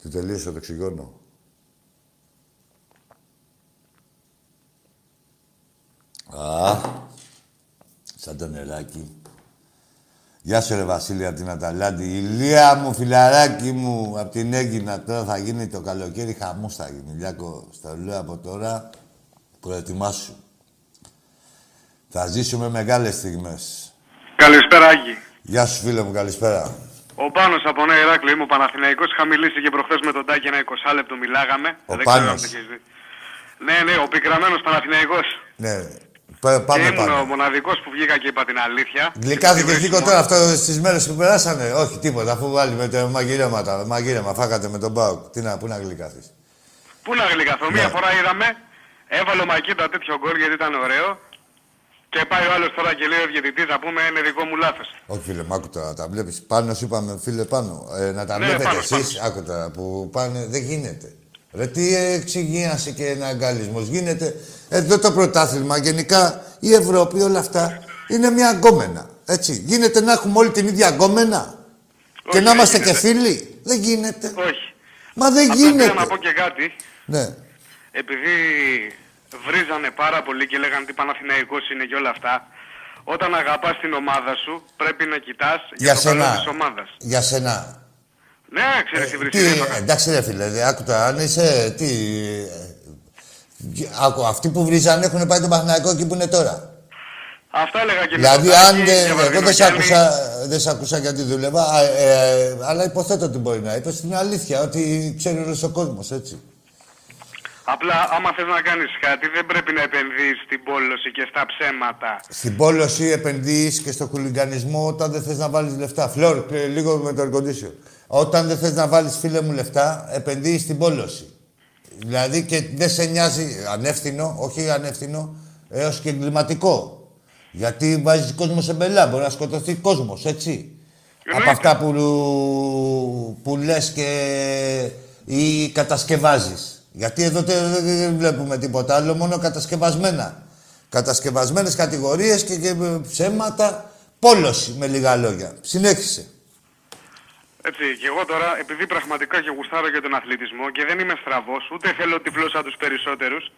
Speaker 1: Του τελείωσε το οξυγόνο. Α, σαν το νεράκι. Γεια σου ρε Βασίλη από την Αταλάντη. Ηλία μου, φιλαράκι μου, από την Έγκυνα. Τώρα θα γίνει το καλοκαίρι, χαμός θα γίνει. Λιάκο, στο λέω από τώρα, προετοιμάσου. Θα ζήσουμε μεγάλες στιγμές.
Speaker 2: Καλησπέρα, Άγγι.
Speaker 1: Γεια σου φίλε μου, καλησπέρα.
Speaker 2: Ο Πάνος από Νέα Ηράκλειο, είμαι ο Παναθηναϊκός. Είχα μιλήσει και προχθές με τον Τάκη ένα 20 λεπτό, μιλάγαμε.
Speaker 1: Ο
Speaker 2: Δεν ξέρω αν
Speaker 1: Πάνος.
Speaker 2: το έχεις δει. Ναι, ναι, ο πικραμένος Παναθηναϊκός.
Speaker 1: Ναι, πα- πάμε
Speaker 2: και ήμουν
Speaker 1: πάμε.
Speaker 2: ο μοναδικός που βγήκα και είπα την αλήθεια.
Speaker 1: Γλυκάθηκε
Speaker 2: Στη
Speaker 1: λίγο
Speaker 2: βρύση
Speaker 1: τώρα αυτό στις μέρες που περάσανε. Όχι, τίποτα, αφού άλλοι με τα μαγειρέματα, μαγειρέμα, φάγατε με τον Μπάουκ. Τι να, πού να γλυκάθεις.
Speaker 2: Πού να γλυκαθώ,
Speaker 1: Ναι.
Speaker 2: μία φορά είδαμε, έβαλε ο Μακίτα τέτοιο γκολ γιατί ήταν ωραίο. Και πάει ο άλλος τώρα και λέει ο διαιτητής να πούμε είναι δικό μου λάθος.
Speaker 1: Όχι, φίλε, μ' άκου τώρα, τα βλέπεις. Πάνω σου είπαμε, φίλε, πάνω. Ε, να τα
Speaker 2: Ναι,
Speaker 1: βλέπετε
Speaker 2: πάνω,
Speaker 1: εσείς, άκου τώρα, που πάνε, δεν γίνεται. Ρε, τι εξυγίανση και ένα αγκάλισμό γίνεται. Εδώ το πρωτάθλημα, γενικά η Ευρώπη, όλα αυτά είναι μια γκόμενα. Έτσι. Γίνεται να έχουμε όλη την ίδια γκόμενα και να
Speaker 2: δεν
Speaker 1: είμαστε και
Speaker 2: γίνεται.
Speaker 1: φίλοι; Δεν γίνεται.
Speaker 2: Όχι.
Speaker 1: Μα δεν
Speaker 2: Απλά
Speaker 1: γίνεται.
Speaker 2: θέλω να πω και κάτι.
Speaker 1: Ναι.
Speaker 2: επειδή βρίζανε πάρα πολύ και λέγανε τι Παναθηναϊκός είναι και όλα αυτά, όταν αγαπάς την ομάδα σου πρέπει να κοιτάς για,
Speaker 1: Για
Speaker 2: το καλό
Speaker 1: σένα.
Speaker 2: της ομάδας.
Speaker 1: Για σένα.
Speaker 2: Ναι, ξέρεις τι
Speaker 1: Τι,
Speaker 2: βρίσκεται.
Speaker 1: εντάξει ρε φίλε, δε, άκου τώρα, αν είσαι, τι... ε, Άκου, αυτοί που βρίζανε έχουν πάει τον Παναθηναϊκό εκεί που είναι τώρα.
Speaker 2: Αυτά έλεγα και με
Speaker 1: Δηλαδή,
Speaker 2: τον
Speaker 1: αν
Speaker 2: Τάκη,
Speaker 1: δεν.
Speaker 2: για
Speaker 1: Εγώ δεν σε,
Speaker 2: Βαρδινογιάννη.
Speaker 1: άκουσα, δεν σε άκουσα γιατί δούλευα, α, ε, αλλά υποθέτω ότι μπορεί να είπες την αλήθεια, ότι ξέρει όλος ο κόσμος, έτσι.
Speaker 2: Απλά άμα θες να κάνεις κάτι δεν πρέπει να επενδύεις στην πόλωση και στα ψέματα.
Speaker 1: Στην πόλωση επενδύεις και στο χουλιγκανισμό όταν δεν θες να βάλεις λεφτά. Φλόρ, ε, λίγο με το air condition. Όταν δεν θες να βάλεις, φίλε μου, λεφτά, επενδύεις στην πόλωση. Δηλαδή και δεν σε νοιάζει ανεύθυνο, όχι ανεύθυνο, έως και εγκληματικό. Γιατί βάζεις κόσμο σε μπελά, μπορεί να σκοτωθεί κόσμος, έτσι. Από αυτά που, που λες και ή κατασκευάζεις. Γιατί εδώ δεν δεν βλέπουμε τίποτα άλλο, μόνο κατασκευασμένα. Κατασκευασμένες κατηγορίες και, και ψέματα. Πόλωση, με λίγα λόγια. Συνέχισε.
Speaker 2: Έτσι, και εγώ τώρα, επειδή πραγματικά και γουστάρω για τον αθλητισμό και δεν είμαι στραβός, ούτε θέλω τυφλό σαν τους περισσότερους,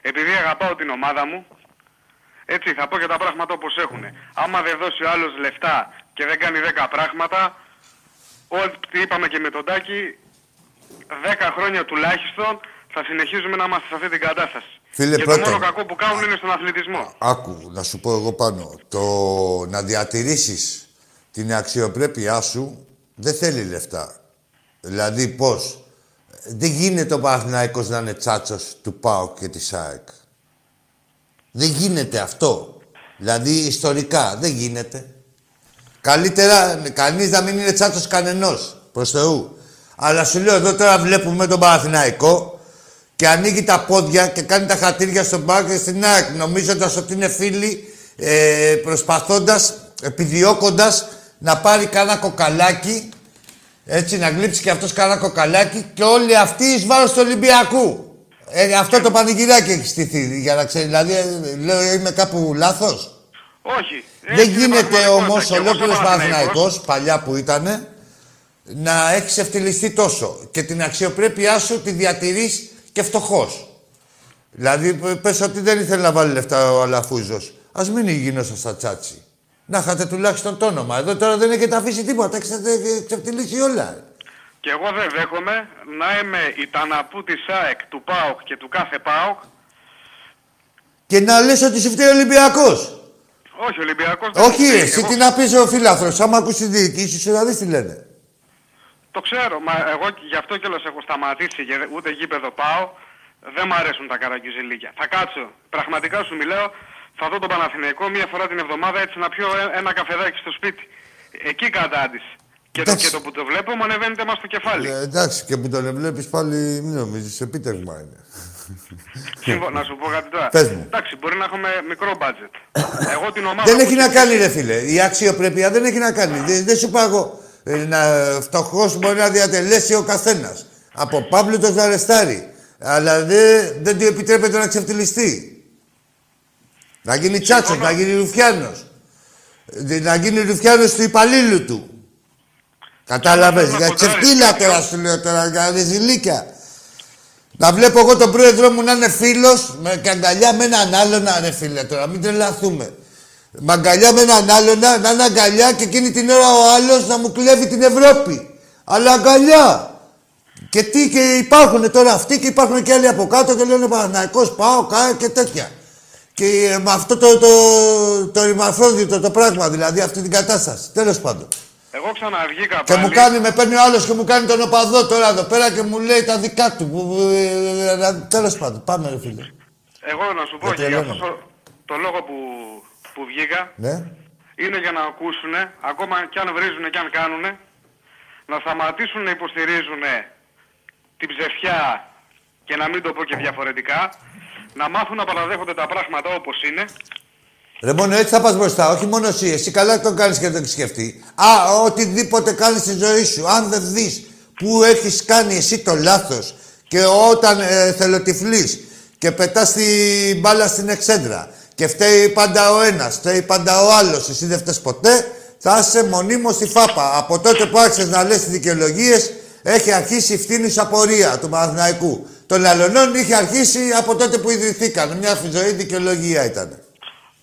Speaker 2: επειδή αγαπάω την ομάδα μου, έτσι θα πω και τα πράγματα όπως έχουν. Άμα δεν δώσει ο άλλος λεφτά και δεν κάνει 10 πράγματα, ό,τι είπαμε και με τον Τάκη, 10 χρόνια τουλάχιστον θα συνεχίζουμε να είμαστε σε αυτή την κατάσταση.
Speaker 1: Φίλε,
Speaker 2: και
Speaker 1: πρώτον-
Speaker 2: το μόνο κακό που κάνουν είναι στον αθλητισμό.
Speaker 1: Άκου, να σου πω εγώ πάνω. Το να διατηρήσεις την αξιοπρέπειά σου δεν θέλει λεφτά. Δηλαδή πώς; Δεν γίνεται ο Παναθηναϊκός να είναι τσάτσος του ΠΑΟΚ και της ΑΕΚ. Δεν γίνεται αυτό. Δηλαδή ιστορικά δεν γίνεται. Καλύτερα κανείς να μην είναι τσάτσος κανενός. Προς Θεού. Αλλά σου λέω εδώ τώρα βλέπουμε τον Παναθηναϊκό και ανοίγει τα πόδια και κάνει τα χατήρια στον ΠΑΟΚ και στην ΑΕΚ νομίζοντας ότι είναι φίλοι ε, προσπαθώντας, επιδιώκοντας να πάρει κάνα κοκαλάκι έτσι να γλύψει και αυτός κάνα κοκαλάκι και όλοι αυτοί εις βάρος του Ολυμπιακού. Ε, αυτό το πανηγυράκι έχει στηθεί για να ξέρει. Δηλαδή, ε, λέω είμαι κάπου λάθος;
Speaker 2: Όχι.
Speaker 1: Δεν
Speaker 2: έτσι είναι
Speaker 1: γίνεται
Speaker 2: πραγματικότητα.
Speaker 1: όμως
Speaker 2: Και εγώ σαν
Speaker 1: ολόκληρος
Speaker 2: Παναθηναϊκός,
Speaker 1: Παναθηναϊκός, παλιά που ήτανε, να έχεις ευτελιστεί τόσο. Και την αξιοπρέπειά σου τη διατηρείς και φτωχός. Δηλαδή, π- πες ότι δεν ήθελε να βάλει λεφτά ο Αλαφούζος. Ας μην γινόσα στα τσάτσι. Να είχατε τουλάχιστον το όνομα. Εδώ τώρα δεν έχετε αφήσει τίποτα. Έχετε ξεφτυλίσει όλα.
Speaker 2: Και εγώ δεν δέχομαι να είμαι η ταναπού της ΑΕΚ, του ΠΑΟΚ και του κάθε ΠΑΟΚ.
Speaker 1: Και να λες ότι σου φταίει ο Ολυμπιακός.
Speaker 2: Όχι, Ολυμπιακός δεν
Speaker 1: Όχι,
Speaker 2: μου φταίει.
Speaker 1: εσύ
Speaker 2: Εγώ
Speaker 1: τι να πεις ο φίλαθρος. Άμα ακούσει τη διοίκηση σου να δεις τι λένε.
Speaker 2: Το ξέρω, μα εγώ γι' αυτό κιόλας έχω σταματήσει και ούτε γήπεδο πάω. Δεν μ' αρέσουν τα καραγκιουζιλίκια. Θα κάτσω. Πραγματικά σου μιλάω. Θα δω τον Παναθηναϊκό μία φορά την εβδομάδα έτσι να πιω ε- ένα καφεδάκι στο σπίτι. Εκεί κατάντηση. Και το,
Speaker 1: Εντάξει.
Speaker 2: και το που το βλέπω μου ανεβαίνει θέμα στο κεφάλι.
Speaker 1: Ε, εντάξει, και που τον βλέπεις πάλι, μην νομίζεις, επίτευγμα είναι.
Speaker 2: Σύμφω- να σου πω κάτι τώρα.
Speaker 1: Πες μου.
Speaker 2: Εντάξει, μπορεί να έχουμε μικρό budget. Εγώ την ομάδα.
Speaker 1: Δεν
Speaker 2: που
Speaker 1: έχει να
Speaker 2: στηρίζω-
Speaker 1: κάνει, ρε φίλε. Η αξιοπρέπεια δεν έχει να κάνει. Δεν, δεν σου είπα εγώ. Ε, να φτωχός μπορεί να διατελέσει ο καθένας. Από Παύλο να αρεστάρει. Αλλά δεν, δεν του επιτρέπεται να ξεφτυλιστεί. Να γίνει τσάτσος, να γίνει ρουφιάνος. Να γίνει ρουφιάνος του υπαλλήλου του. Κατάλαβες. Για ξεφτύλα τώρα σου λέω τώρα, για ρεζιλίκια. Να βλέπω εγώ τον πρόεδρό μου να είναι φίλος με καγκαλιά με έναν άλλον, να ρε φίλε τώρα, μην τρελαθούμε. Με αγκαλιά με έναν άλλον, να να είναι αγκαλιά και εκείνη την ώρα ο άλλο να μου κλέβει την Ευρώπη. Αλλά αγκαλιά. Και τι και υπάρχουν τώρα αυτοί και υπάρχουν και άλλοι από κάτω και λένε Παναθηναϊκός, πάω, κάω και τέτοια. Και ε, με αυτό το, το, το, ρημαφρόντιτο το πράγμα, δηλαδή αυτή την κατάσταση. Τέλος πάντων.
Speaker 2: Εγώ ξαναβγήκα
Speaker 1: Και
Speaker 2: πάλι.
Speaker 1: μου κάνει, με παίρνει ο άλλο και μου κάνει τον οπαδό τώρα εδώ πέρα και μου λέει τα δικά του. Τέλο πάντων, πάμε ρε φίλε.
Speaker 2: Εγώ να σου πω
Speaker 1: Δεν
Speaker 2: και για αυτό
Speaker 1: τρελαίνομαι.
Speaker 2: το, το λόγο που, που βγήκα
Speaker 1: Ναι.
Speaker 2: είναι για να ακούσουν, ακόμα κι αν βρίζουν και αν κάνουν, να σταματήσουν να υποστηρίζουν την ψευτιά και να μην το πω και διαφορετικά, να μάθουν να παραδέχονται τα πράγματα όπως είναι
Speaker 1: Ρε μόνο έτσι θα πας μπροστά, όχι μόνο εσύ. Εσύ καλά το κάνεις και δεν το έχεις σκεφτεί. Α, οτιδήποτε κάνεις στη ζωή σου, αν δεν δεις που έχεις κάνει εσύ το λάθος και όταν ε, θελοτυφλείς και πετάς την μπάλα στην εξέντρα και φταίει πάντα ο ένας, φταίει πάντα ο άλλος, εσύ δεν φταίς ποτέ, θα είσαι μονίμως στη φάπα. Από τότε που άρχισες να λες τις δικαιολογίες, έχει αρχίσει η φθήνουσα απορία του Παναθηναϊκού. Των αλλωνών είχε αρχίσει από τότε που ιδρυθήκαν. Μια ζωή δικαιολογία ήταν.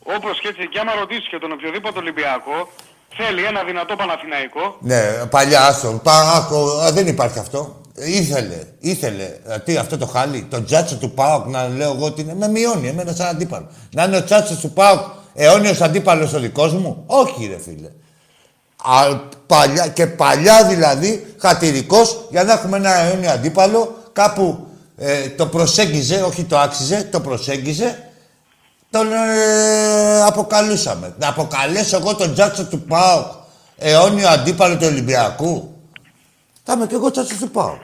Speaker 2: όπως και έτσι και άμα ρωτήσεις και τον οποιοδήποτε Ολυμπιακό θέλει ένα δυνατό Παναθηναϊκό
Speaker 1: Ναι, παλιά, άστο. Πα, άκου, α, δεν υπάρχει αυτό. Ήθελε, ήθελε. ε, Τι, αυτό το χάλι, το τζάτσο του Πάοκ, να λέω εγώ ότι είναι. Με μειώνει εμένα σαν αντίπαλο. Να είναι ο τζάτσος του Πάοκ αιώνιος αντίπαλος ο δικός μου; Όχι, ρε φίλε. Α, παλιά, και παλιά δηλαδή, χατηρικός, για να έχουμε ένα αιώνιο αντίπαλο, κάπου ε, το προσέγγιζε, όχι το άξιζε, το προσέγγιζε, τον ε, αποκαλούσαμε. Να αποκαλέσω εγώ τον Τζάτσο του ΠΑΟΚ αιώνιο αντίπαλο του Ολυμπιακού; Θα είμαι και εγώ Τζάτσο του ΠΑΟΚ.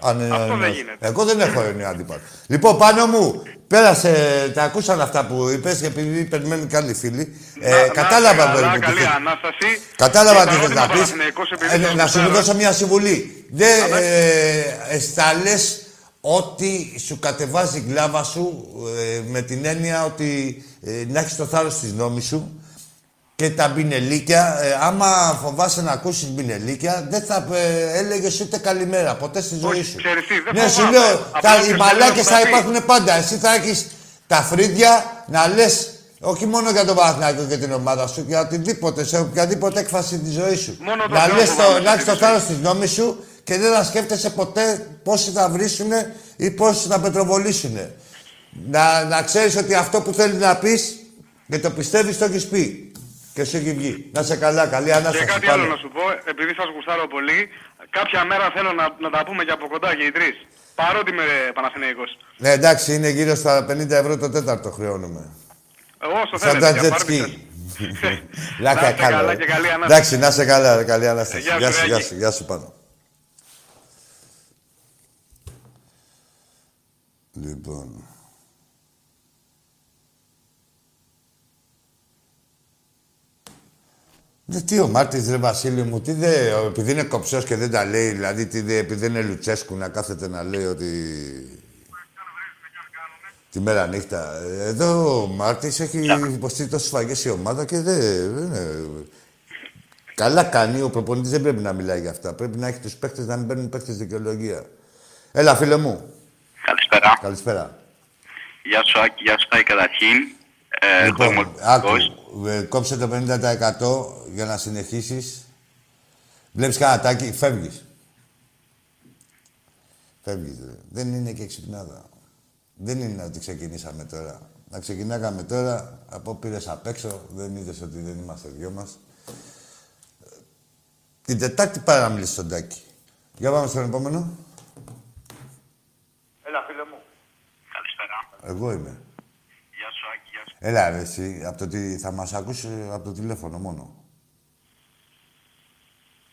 Speaker 1: Αν, ε,
Speaker 2: Αυτό δεν
Speaker 1: ναι.
Speaker 2: γίνεται.
Speaker 1: Εγώ δεν έχω αιώνιο αντίπαλο. Λοιπόν, πάνω μου, πέρασε, τα ακούσαν αυτά που είπες και επειδή περιμένουν και άλλοι φίλοι. Ε,
Speaker 2: Να- να
Speaker 1: κατάλαβα
Speaker 2: είστε
Speaker 1: μπορεί
Speaker 2: καλά,
Speaker 1: που
Speaker 2: καλή
Speaker 1: θες.
Speaker 2: Ανάσταση.
Speaker 1: Κατάλαβα
Speaker 2: Και
Speaker 1: τι
Speaker 2: το
Speaker 1: θες να
Speaker 2: ερώτημα
Speaker 1: πεις.
Speaker 2: Παναθηναϊκός, επειδή
Speaker 1: Ε,
Speaker 2: σας
Speaker 1: να σου
Speaker 2: γουστάρω.
Speaker 1: δώσω μια συμβουλή. Δεν ε, ε, στα λες ότι σου κατεβάζει η γκλάβα σου ε, με την έννοια ότι ε, να έχεις το θάρρος της νόμης σου και τα μπινελίκια. Ε, άμα φοβάσαι να ακούσεις μπινελίκια, δεν θα ε, έλεγες ούτε καλημέρα ποτέ στη ζωή σου.
Speaker 2: ξέρεις τι, δεν
Speaker 1: ναι, σου
Speaker 2: φοβάμαι.
Speaker 1: λέω,
Speaker 2: Απλά
Speaker 1: τα,
Speaker 2: ποιος
Speaker 1: οι
Speaker 2: θέλει
Speaker 1: μαλάκες
Speaker 2: να
Speaker 1: θα
Speaker 2: πει.
Speaker 1: υπάρχουν πάντα. Εσύ θα έχεις τα φρύδια να λες όχι μόνο για τον Παναθηναϊκό και την ομάδα σου, για οτιδήποτε, σε οποιαδήποτε έκφαση της ζωής σου.
Speaker 2: Μόνο τον
Speaker 1: να
Speaker 2: Θεό
Speaker 1: λες
Speaker 2: φοβάμαι
Speaker 1: το, να έχεις το
Speaker 2: στη
Speaker 1: θάρρος της νόμης σου και δεν θα σκέφτεσαι ποτέ πόσοι θα βρίσουνε ή πόσοι θα πετροβολήσουνε. Να, να ξέρεις ότι αυτό που θέλεις να πεις και το πιστεύεις το έχεις πει. Και σου έχει βγει. Να σε καλά, καλή Ανάσταση.
Speaker 2: Και κάτι
Speaker 1: Πάμε.
Speaker 2: άλλο να σου πω, επειδή σας γουστάρω πολύ, κάποια μέρα θέλω να, να τα πούμε και από κοντά και οι τρεις. Παρότι είμαι Παναθηναϊκός.
Speaker 1: Ναι, εντάξει, είναι γύρω στα 50 ευρώ το τέταρτο χρεώνουμε.
Speaker 2: Εγώ όσο
Speaker 1: Σαν
Speaker 2: θέλετε.
Speaker 1: τα
Speaker 2: για
Speaker 1: jet
Speaker 2: πάρτε
Speaker 1: ski.
Speaker 2: σας.
Speaker 1: Λάκα
Speaker 2: Να είστε
Speaker 1: κάνω.
Speaker 2: καλά
Speaker 1: ρε.
Speaker 2: και καλή Ανάσταση.
Speaker 1: Εντάξει, να είσαι καλά, ρε, καλή Ανάσταση.
Speaker 2: Γεια σου,
Speaker 1: Γεια σου,
Speaker 2: Ράκη.
Speaker 1: γεια σου, γεια σου πάνω. Λοιπόν. Τι ο Μάρτης ρε Βασίλη μου, τι δε, ο- επειδή είναι κοψός και δεν τα λέει, δηλαδή τι δε, επειδή δεν είναι Λουτσέσκου να κάθεται να λέει ότι... Τη μέρα νύχτα. Εδώ ο Μάρτης έχει υποστεί τόσες σφαγές η ομάδα και δεν... δεν είναι... Καλά κάνει, ο προπονητής δεν πρέπει να μιλάει για αυτά. Πρέπει να έχει τους παίκτες να μην παίρνουν παίκτες δικαιολογία. Έλα, φίλε μου.
Speaker 10: Καλησπέρα.
Speaker 1: Καλησπέρα.
Speaker 10: Γεια σου Άκη, γεια σου Άκη καταρχήν. Ε, εγώ είμαι
Speaker 1: Λοιπόν, άκου,
Speaker 10: Ολυμπιακός.
Speaker 1: ε, κόψε το 50% για να συνεχίσεις. Βλέπεις κανένα τάκι, φεύγεις. Φεύγεις, ρε. Δεν είναι και εξυπνάδα. Δεν είναι ότι ξεκινήσαμε τώρα. Να ξεκινάγαμε τώρα, από πήρες απ' έξω, δεν είδες ότι δεν είμαστε δυο μας. Την Τετάρτη πάρα να μιλήσεις στον Τάκη. Για πάμε στον επόμενο.
Speaker 2: Έλα φίλε μου.
Speaker 1: Εγώ είμαι.
Speaker 10: Γεια σου, Άκη, γεια σου.
Speaker 1: Έλα, ρε, εσύ, από το τι θα μας ακούσεις από το τηλέφωνο μόνο.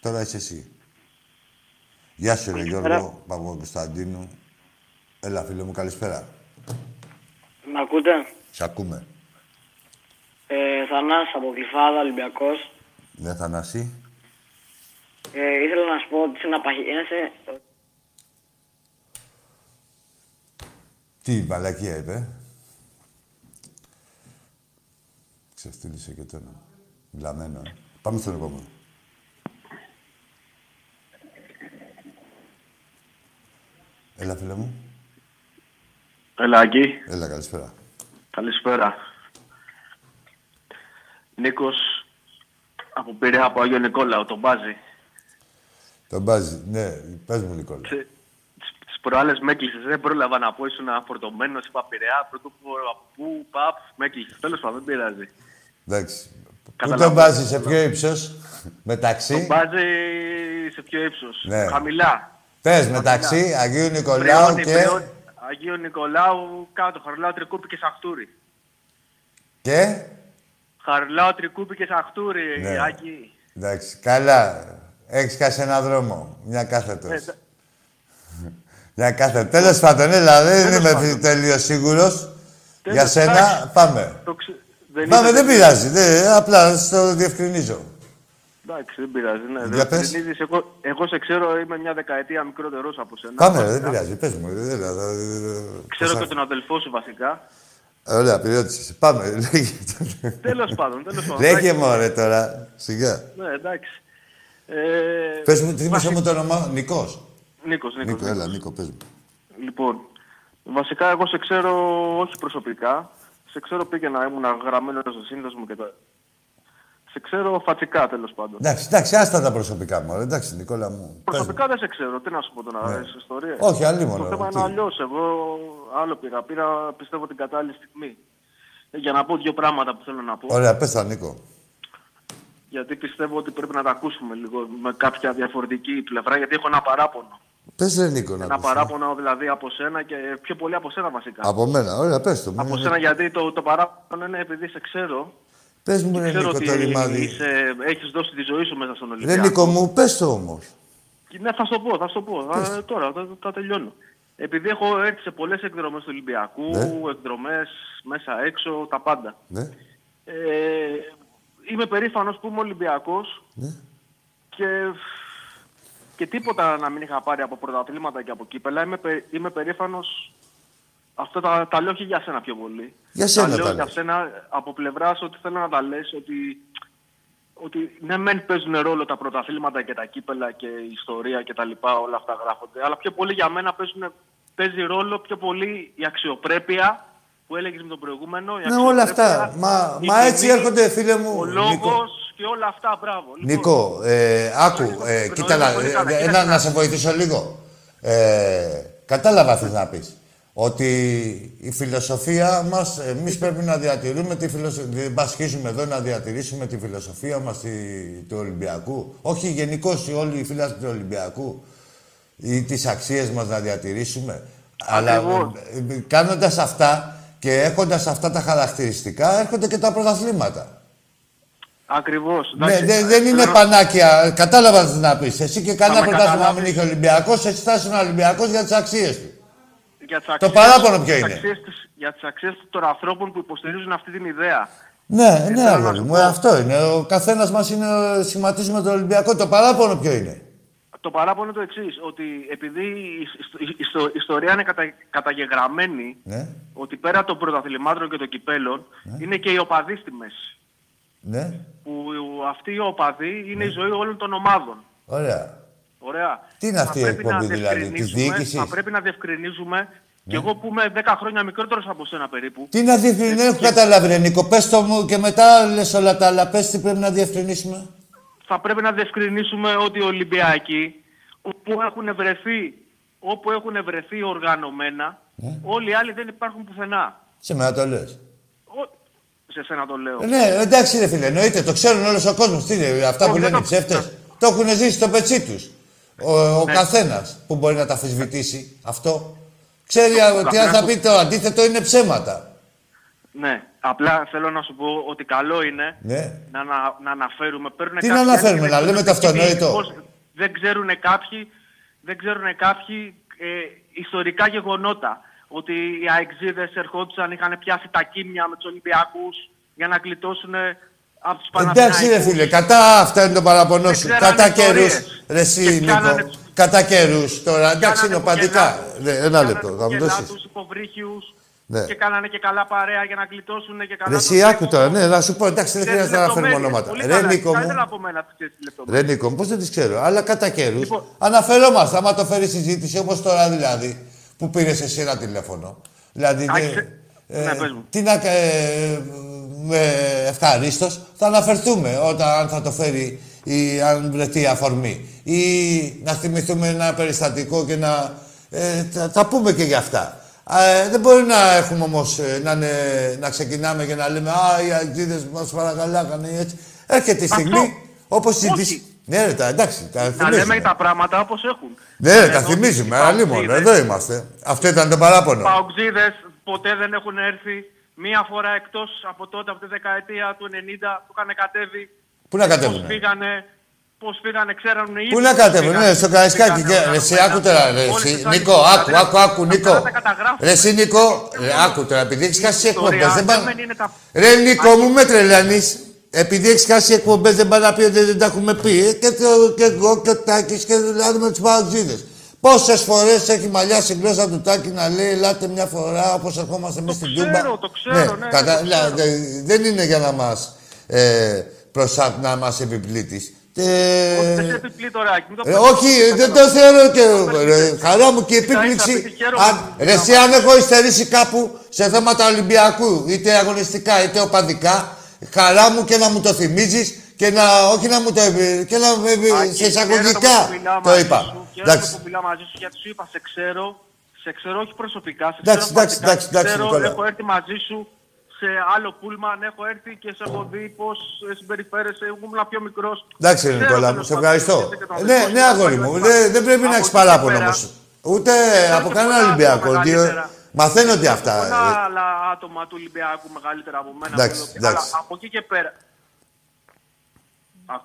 Speaker 1: Τώρα είσαι εσύ. Γεια σου, ρε Γιώργο Παπα-Κωνσταντίνου. Έλα, φίλε μου, καλησπέρα.
Speaker 11: Με ακούτε;
Speaker 1: Σ' ακούμε.
Speaker 11: Ε, Θανάς από Γλυφάδα, Ολυμπιακός.
Speaker 1: Ναι, Θανάση.
Speaker 11: Ε, ήθελα να σου πω ότι συναπαχιέσαι...
Speaker 1: Τι μαλακία είπε; Ξεφτύλισε και τώρα. Βλαμμένο. ε. Πάμε στον επόμενο. Έλα, φίλε μου.
Speaker 6: Έλα, Άκη.
Speaker 1: Έλα, καλησπέρα.
Speaker 6: Καλησπέρα. Νίκος από Πειραιά, από Άγιο Νικόλαο, τον Μπάζι.
Speaker 1: Τον μπάζει. Ναι, πες μου, Νικόλα.
Speaker 6: Τε- Τις προάλλες με έκλεισες, δεν πρόλαβα να πω, ήσουν αφορτωμένος, είπα Πειραιά, πρωτού πω από πού, παπ, με έκλεισες. Τέλος πάντων, δεν πειράζει.
Speaker 1: Εντάξει. Πού
Speaker 6: Καταλαβαίνω.
Speaker 1: τον μπάζει, σε ποιο ύψος; Μεταξύ.
Speaker 6: Τον Μπάζι σε ποιο ύψος.
Speaker 1: Ναι.
Speaker 6: Χαμηλά.
Speaker 1: Πες, μεταξύ Αγίου Νικολάου
Speaker 6: Πριόνι,
Speaker 1: και...
Speaker 6: Πριόνι, Αγίου Νικολάου, κάτω, Χαριλάου, Τρικούπη και Σαχτούρη.
Speaker 1: Και...
Speaker 6: Χαριλάου, Τρικούπη και Σαχτούρη,
Speaker 1: Ναι.
Speaker 6: Άκη.
Speaker 1: Εντάξει, καλά. Έχεις κάσει ένα δρόμο. Μια
Speaker 6: Ε,
Speaker 1: κάθετος.
Speaker 6: τε-
Speaker 1: Μια κάθετος. Τέλος πάντων, έλα, δεν
Speaker 6: Τέλος
Speaker 1: είμαι
Speaker 6: πάντων.
Speaker 1: τελείως σίγουρος.
Speaker 6: Τέλος,
Speaker 1: Για σένα,
Speaker 6: εντάξει.
Speaker 1: πάμε.
Speaker 6: Το ξε- δεν
Speaker 1: Πάμε,
Speaker 6: είναι-
Speaker 1: δεν πειράζει. Δεν, απλά στο διευκρινίζω.
Speaker 6: Εντάξει, δεν πειράζει. Ναι,
Speaker 1: Για
Speaker 6: δεν
Speaker 1: πες.
Speaker 6: πειράζει. εγώ, εγώ σε ξέρω, είμαι μια δεκαετία μικρότερος από σένα.
Speaker 1: Πάμε, ρε, δεν
Speaker 6: βασικά.
Speaker 1: πειράζει. Πες μου. έλα, θα-
Speaker 6: Ξέρω
Speaker 1: θα-
Speaker 6: και τον αδελφό σου βασικά.
Speaker 1: Ωραία, πειριώτησες. Πάμε. λέγε.
Speaker 6: τέλος πάντων, τέλος πάντων.
Speaker 1: Λέγε
Speaker 6: Εντάξει.
Speaker 1: μωρέ τώρα. Σιγά.
Speaker 6: Ναι, εντάξει. Ε,
Speaker 1: Πες μου, θύμισε
Speaker 6: βασι-
Speaker 1: μου το όνομα. Νικός.
Speaker 6: Νίκος, Νίκος,
Speaker 1: Νίκο, έλα,
Speaker 6: Νίκος.
Speaker 1: Νίκο, πες μου.
Speaker 6: Λοιπόν, βασικά εγώ σε ξέρω όχι προσωπικά. Σε ξέρω πήγαινα, ήμουν γραμμένος στο σύνδεσμο και τα. Σε ξέρω φατσικά τέλος πάντων.
Speaker 1: Εντάξει, εντάξει, άστα τα προσωπικά μου. Εντάξει, Νικόλα μου. Πες μου.
Speaker 6: Προσωπικά δεν σε ξέρω, τι να σου πω τώρα,
Speaker 1: Ναι.
Speaker 6: ναι. ιστορία.
Speaker 1: Όχι, αλλή μόνο,
Speaker 6: Το θέμα
Speaker 1: τι;
Speaker 6: είναι αλλιώς. Εγώ άλλο πήγα. Πήρα πιστεύω την κατάλληλη στιγμή. Ε, Για να πω δύο πράγματα που θέλω να πω.
Speaker 1: Ωραία, πες τα, Νίκο.
Speaker 6: Γιατί πιστεύω ότι πρέπει να τα ακούσουμε λίγο με κάποια διαφορετική πλευρά. Γιατί έχω ένα παράπονο.
Speaker 1: Πες ρε Νίκο να
Speaker 6: Ένα
Speaker 1: ακούσουμε.
Speaker 6: παράπονο δηλαδή από σένα και πιο πολύ από σένα βασικά.
Speaker 1: Από μένα, ωραία, πες το.
Speaker 6: Από
Speaker 1: Μου-
Speaker 6: σένα γιατί το, το παράπονο είναι επειδή σε ξέρω.
Speaker 1: Πες μου ρε
Speaker 6: ξέρω
Speaker 1: Νίκο
Speaker 6: ότι
Speaker 1: το ρημάδι.
Speaker 6: είσαι, έχεις δώσει τη ζωή σου μέσα στον
Speaker 1: Ρε
Speaker 6: Ολυμπιακό.
Speaker 1: Νίκο μου, πες το όμως.
Speaker 6: Και Ναι, θα σου το πω, θα σου το πω. Θα- τώρα, θα, θα τελειώνω. Επειδή έχω έρθει σε πολλές εκδρομές του Ολυμπιακού,
Speaker 1: Ναι.
Speaker 6: εκδρομές μέσα έξω, τα πάντα.
Speaker 1: Ναι,
Speaker 6: Ε, είμαι περήφανος που είμαι Ολυμπιακός
Speaker 1: ναι.
Speaker 6: και, και τίποτα να μην είχα πάρει από πρωταθλήματα και από κύπελα. Είμαι, πε- είμαι περήφανος αυτό τα, τα λέω όχι για σένα πιο πολύ.
Speaker 1: Για σένα
Speaker 6: τα λέω
Speaker 1: τα
Speaker 6: για
Speaker 1: λες.
Speaker 6: σένα από πλευράς ότι θέλω να τα λες ότι, ότι ναι μεν παίζουν ρόλο τα πρωταθλήματα και τα κύπελα και η ιστορία και τα λοιπά όλα αυτά γράφονται αλλά πιο πολύ για μένα παίζουν, παίζει ρόλο πιο πολύ η αξιοπρέπεια που έλεγες με τον προηγούμενο. η
Speaker 1: Ναι, όλα αυτά.
Speaker 6: αξιοπρέπεια,
Speaker 1: Μα,
Speaker 6: η
Speaker 1: μα έτσι
Speaker 6: τιμή,
Speaker 1: έρχονται, φίλε μου.
Speaker 6: Ο
Speaker 1: Νίκο.
Speaker 6: Λόγος και όλα αυτά, μπράβο. Λοιπόν,
Speaker 1: Νίκο, ε, άκου, ε, κοίτα να,
Speaker 6: πολύ καλά.
Speaker 1: ε,
Speaker 6: Κοίτα
Speaker 1: να, να σε βοηθήσω λίγο. Ε, κατάλαβα τι να πεις. Ότι η φιλοσοφία μας, εμείς πρέπει να διατηρούμε τη φιλοσοφία, δεν πασχίζουμε εδώ να διατηρήσουμε τη φιλοσοφία μας τη- του Ολυμπιακού. Όχι γενικώ όλοι οι φίλοι του Ολυμπιακού ή τις αξίες μας να διατηρήσουμε.
Speaker 6: Ακριβώς.
Speaker 1: Αλλά ε, κάνοντας αυτά και έχοντας αυτά τα χαρακτηριστικά έρχονται και τα πρωταθλήματα.
Speaker 6: Ακριβώς.
Speaker 1: Ναι,
Speaker 6: εντάξει.
Speaker 1: δεν, δεν είναι
Speaker 6: Θέλω-
Speaker 1: πανάκια. Κατάλαβα τι να πεις. Εσύ και κανένα
Speaker 6: με
Speaker 1: πρωτάθλημα
Speaker 6: καταλάβεις.
Speaker 1: μην είχε Ολυμπιακός, εσύ θα ήσουν Ολυμπιακός για τις αξίες του.
Speaker 6: για τις
Speaker 1: Το
Speaker 6: αξίες-
Speaker 1: παράπονο ποιο
Speaker 6: τις
Speaker 1: είναι;
Speaker 6: αξίες της- για τις αξίες των ανθρώπων που υποστηρίζουν αυτή την ιδέα.
Speaker 1: Ναι, ναι,
Speaker 6: θέλω να
Speaker 1: αγόρι
Speaker 6: σου
Speaker 1: μου,
Speaker 6: πω.
Speaker 1: ε, αυτό είναι. Ο καθένας μας είναι σχηματίζουμε τον Ολυμπιακό. Το παράπονο ποιο είναι;
Speaker 6: Το παράπονο είναι το εξής, ότι επειδή η, ιστο- η ιστο- η ιστορία είναι κατα, καταγεγραμμένη,
Speaker 1: Ναι,
Speaker 6: ότι πέρα των πρωταθλημάτων και των κυπέλων, είναι και οι οπαδοί στη μέση.
Speaker 1: Ναι,
Speaker 6: Που αυτοί οι οπαδοί είναι η ζωή όλων των ομάδων.
Speaker 1: ωραία.
Speaker 6: Ωραία.
Speaker 1: Τι είναι
Speaker 6: Θα
Speaker 1: αυτή η
Speaker 6: πρέπει να
Speaker 1: εκπομπή, δηλαδή, της
Speaker 6: διευκρινίσουμε-
Speaker 1: διοίκησης; Ναι.
Speaker 6: Θα πρέπει να διευκρινίζουμε, και εγώ που είμαι 10 χρόνια μικρότερος από σένα περίπου,
Speaker 1: Τι να διευκρινίσουμε, δεν έχω καταλάβει, ρε Νίκο. Πες το μου και μετά λες όλα τα άλλα. Πες τι πρέπει να διευκρινίσουμε.
Speaker 6: θα πρέπει να διευκρινίσουμε ότι οι Ολυμπιακοί όπου έχουν βρεθεί, όπου έχουν βρεθεί οργανωμένα,
Speaker 1: Ναι.
Speaker 6: όλοι οι άλλοι δεν υπάρχουν πουθενά.
Speaker 1: Σε μένα το λες.
Speaker 6: Ο- Σε σένα το λέω.
Speaker 1: Ναι, εντάξει, ρε φίλε, εννοείται. Το ξέρουν όλος ο κόσμος. Τι είναι, αυτά
Speaker 6: Όχι,
Speaker 1: που
Speaker 6: δεν
Speaker 1: λένε οι
Speaker 6: το-
Speaker 1: ψεύτες; Το έχουν ζήσει στο πετσί τους. Ο, ο
Speaker 6: Ναι.
Speaker 1: καθένας που μπορεί να τα αφισβητήσει αυτό. Ξέρει
Speaker 6: Ο
Speaker 1: ότι αν θα
Speaker 6: καθένας
Speaker 1: πει το αντίθετο είναι ψέματα.
Speaker 6: Ναι, απλά θέλω να σου πω ότι καλό είναι
Speaker 1: Ναι.
Speaker 6: να, να, να αναφέρουμε. Παίρνουν
Speaker 1: Τι
Speaker 6: κάποιοι
Speaker 1: να αναφέρουμε,
Speaker 6: άλλοι
Speaker 1: να
Speaker 6: και
Speaker 1: λέμε το αυτονόητο.
Speaker 6: πώς Δεν ξέρουν κάποιοι, δεν ξέρουν κάποιοι ε, ιστορικά γεγονότα. Ότι οι αεξίδες ερχόντουσαν, είχαν πιάσει τα κίμια με τους Ολυμπιακούς για να γλιτώσουν από τους Παναθηναϊκούς.
Speaker 1: Εντάξει ρε φίλε, κατά αυτά είναι το παραπονός
Speaker 6: Δεν
Speaker 1: σου.
Speaker 6: ξέρανε
Speaker 1: Κατά καιρούς.
Speaker 6: ιστορίες.
Speaker 1: Ρε εσύ
Speaker 6: Και πιάνανε
Speaker 1: Νίκο. Κατά καιρούς. Τώρα εντάξει είναι οπαδικά. Ναι, ένα λεπτό, θα μου
Speaker 6: Και
Speaker 1: δώσεις.
Speaker 6: τους υποβρύχιους
Speaker 1: Ναι.
Speaker 6: και κάνανε και καλά παρέα για να γλιτώσουν και καλά
Speaker 1: Ρε
Speaker 6: τον
Speaker 1: εσύ άκου τώρα, ναι, να σου πω, εντάξει δεν
Speaker 6: Ξέρεις
Speaker 1: χρειάζεται να αναφέρουμε
Speaker 6: λεπτομέρειες,
Speaker 1: ονόματα.
Speaker 6: πολύ
Speaker 1: Ρε
Speaker 6: καλά,
Speaker 1: Νίκο
Speaker 6: καλύτερα
Speaker 1: μου,
Speaker 6: από μένα τις ξέρεις τις λεπτομέρειες.
Speaker 1: ρε Νίκο μου, πώς δεν τις ξέρω. Αλλά κατά καιρούς
Speaker 6: Λοιπόν.
Speaker 1: αναφερόμαστε. Άμα το φέρει συζήτηση όπως τώρα δηλαδή, που πήρε εσύ ένα τηλέφωνο. Δηλαδή,
Speaker 6: Α,
Speaker 1: ναι,
Speaker 6: ξε-
Speaker 1: ε,
Speaker 6: ναι, πες μου.
Speaker 1: τι να ε, με ευχαρίστως, θα αναφερθούμε όταν αν θα το φέρει ή αν βρεθεί αφορμή. Ή να θυμηθούμε ένα περιστατικό και να ε, τα, τα πούμε και για αυτά. Ε, δεν μπορεί να έχουμε όμως ε, να, είναι- να ξεκινάμε και να λέμε «Α, οι αγγίδες μας παρακαλάκανε» ή έτσι. Έρχεται η στιγμή, όπως συζητήσει... Ναι, ρε, τα, εντάξει, τα
Speaker 6: Να
Speaker 1: θυμίζουμε.
Speaker 6: λέμε τα πράγματα όπως έχουν.
Speaker 1: Ναι, ρε, τα
Speaker 6: Εδώ,
Speaker 1: θυμίζουμε.
Speaker 6: οι
Speaker 1: Αλλά μόνο,
Speaker 6: Παοξίδες-
Speaker 1: εδώ είμαστε. Αυτό ήταν το παράπονο.
Speaker 6: Παοξίδες ποτέ δεν έχουν έρθει μία φορά εκτός από τότε, από τη δεκαετία του 90 που είχαν κατέβει.
Speaker 1: Πού να κατέβουνε;
Speaker 6: Πώς φύγανε, πώς φύγανε, ξέρανε οι
Speaker 1: Πού
Speaker 6: ίδιοι
Speaker 1: να
Speaker 6: πώς
Speaker 1: κατέβουν,
Speaker 6: φύγανε.
Speaker 1: ναι, στο Καραϊσκάκι.
Speaker 6: Φύγανε
Speaker 1: Και,
Speaker 6: όλα
Speaker 1: ρε, εσύ,
Speaker 6: τα
Speaker 1: άκου τώρα, ρε,
Speaker 6: όλες
Speaker 1: εσύ,
Speaker 6: τις
Speaker 1: Νίκο,
Speaker 6: άλλες-
Speaker 1: άκου,
Speaker 6: δηλαδή,
Speaker 1: άκου, άκου,
Speaker 6: αυτά
Speaker 1: Νίκο.
Speaker 6: τα καταγράφουμε.
Speaker 1: Ρε, εσύ, Νίκο, ρε, άκου τώρα, επειδή έχεις χάσει
Speaker 6: ιστορία
Speaker 1: εκπομπές, δεν
Speaker 6: δεν
Speaker 1: πάνε...
Speaker 6: είναι τα-
Speaker 1: Ρε, Νίκο, μου με τρελαίνεις. Επειδή έχεις χάσει εκπομπές, δεν πάει να πει ότι δεν τα έχουμε πει. Ε, Και, το, και εγώ και ο Τάκης και δηλαδή με τους παουτζίδες. Πόσες φορές έχει μαλλιάσει η γλώσσα του Τάκη να λέει «Ελάτε μια φορά όπως ερχόμαστε εμείς στην Τούμπα».
Speaker 6: ξέρω, το ξέρω, ναι,
Speaker 1: κατα-
Speaker 6: το
Speaker 1: δηλαδή,
Speaker 6: ξέρω.
Speaker 1: δεν είναι για να μας, ε, προσα... να μας επιπλήττεις. Ε,
Speaker 6: Όχι, δεν σε επιπλήττω, ρε, Άκη, μην το
Speaker 1: ε,
Speaker 6: πες.
Speaker 1: όχι, δεν το θεωρώ και ρε, χαρά μου και η επίπληξη. Αν, ρε, εσύ, αν έχω υστερήσει κάπου σε θέματα Ολυμπιακού, είτε αγωνιστικά είτε οπαδικά, χαρά μου και να μου το θυμίζεις και να, όχι να μου το, επι- και να, επι- σε εισαγωγικά το είπα.
Speaker 6: Χαίρομαι
Speaker 1: Εντάξει,
Speaker 6: που μιλάω μαζί σου γιατί σου είπα σε ξέρω, σε ξέρω όχι προσωπικά, σε
Speaker 1: Εντάξει,
Speaker 6: ξέρω
Speaker 1: εντάξει,
Speaker 6: πραγματικά,
Speaker 1: εντάξει, εντάξει,
Speaker 6: ξέρω,
Speaker 1: Νικόλα.
Speaker 6: έχω έρθει μαζί σου σε άλλο πούλμαν, έχω έρθει και σε έχω δει πώς ε, συμπεριφέρεσαι, εγώ ήμουν πιο μικρός.
Speaker 1: εντάξει ρε
Speaker 6: Ξέρω,
Speaker 1: Νικόλα μου,
Speaker 6: τέλος
Speaker 1: σε
Speaker 6: πάντων,
Speaker 1: ευχαριστώ.
Speaker 6: είσαι και το
Speaker 1: Ε,
Speaker 6: αδερφό
Speaker 1: Ναι,
Speaker 6: σου,
Speaker 1: ναι
Speaker 6: το
Speaker 1: αγόρι
Speaker 6: αδερφό
Speaker 1: μου,
Speaker 6: σου.
Speaker 1: δεν, δεν πρέπει να
Speaker 6: Από
Speaker 1: έχεις
Speaker 6: εκεί και
Speaker 1: παράπονο
Speaker 6: πέρα,
Speaker 1: όμως. Ούτε από
Speaker 6: και
Speaker 1: κανένα
Speaker 6: πολλά
Speaker 1: Ολυμπιακό.
Speaker 6: Άτομα
Speaker 1: ότι, ε,
Speaker 6: μεγαλύτερα.
Speaker 1: Μαθαίνονται
Speaker 6: Έχω
Speaker 1: αυτά.
Speaker 6: Πολλά
Speaker 1: ε.
Speaker 6: άλλα άτομα του Ολυμπιακού μεγαλύτερα από μένα.
Speaker 1: Εντάξει,
Speaker 6: που είναι-
Speaker 1: εντάξει.
Speaker 6: Αλλά από εκεί και πέρα. Α,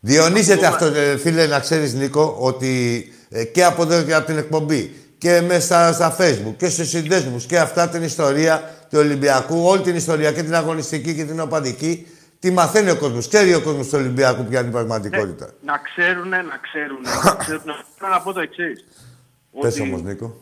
Speaker 1: Διονύζεται
Speaker 6: Να πούμε.
Speaker 1: αυτό, ε, φίλε, να ξέρεις, Νίκο, ότι ε, και από εδώ και από την εκπομπή και μέσα στα, στα facebook και στους συνδέσμους και αυτά την ιστορία του Ολυμπιακού, όλη την ιστορία και την αγωνιστική και την οπαδική, τη μαθαίνει ο κόσμος. Ξέρει ο κόσμος του Ολυμπιακού ποια είναι η πραγματικότητα.
Speaker 6: Να ξέρουνε, να ξέρουνε, να ξέρουνε. Θέλω να πω το εξής.
Speaker 1: Πες όμως, Νίκο.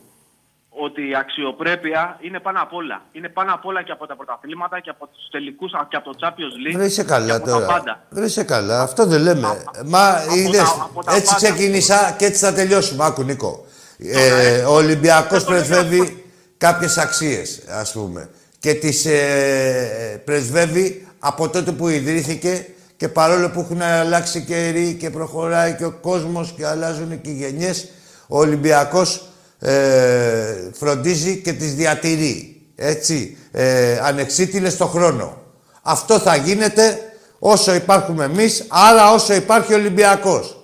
Speaker 6: Ότι η αξιοπρέπεια είναι πάνω απ' όλα. Είναι πάνω απ' όλα και από τα πρωταθλήματα και από τους τελικούς και από το Champions League.
Speaker 1: Βρε είσαι
Speaker 6: και
Speaker 1: καλά
Speaker 6: από Τα
Speaker 1: τώρα.
Speaker 6: πάντα.
Speaker 1: Βρε είσαι καλά. Αυτό δεν λέμε. Μα είδες,
Speaker 6: τα- από τα
Speaker 1: έτσι
Speaker 6: πάντα.
Speaker 1: ξεκίνησα και έτσι θα τελειώσουμε. Άκου Νίκο. Ε, ο Ολυμπιακός πρεσβεύει κάποιες αξίες, ας πούμε. Και τις ε, πρεσβεύει από τότε που ιδρύθηκε και παρόλο που έχουν αλλάξει καιροί και προχωράει και ο κόσμος και αλλάζουν και οι γενιές, ο Ολυμπιακός ε, φροντίζει και τις διατηρεί. Έτσι, ε, ανεξίτηλες στο χρόνο. Αυτό θα γίνεται όσο υπάρχουμε εμείς, άρα όσο υπάρχει ο Ολυμπιακός.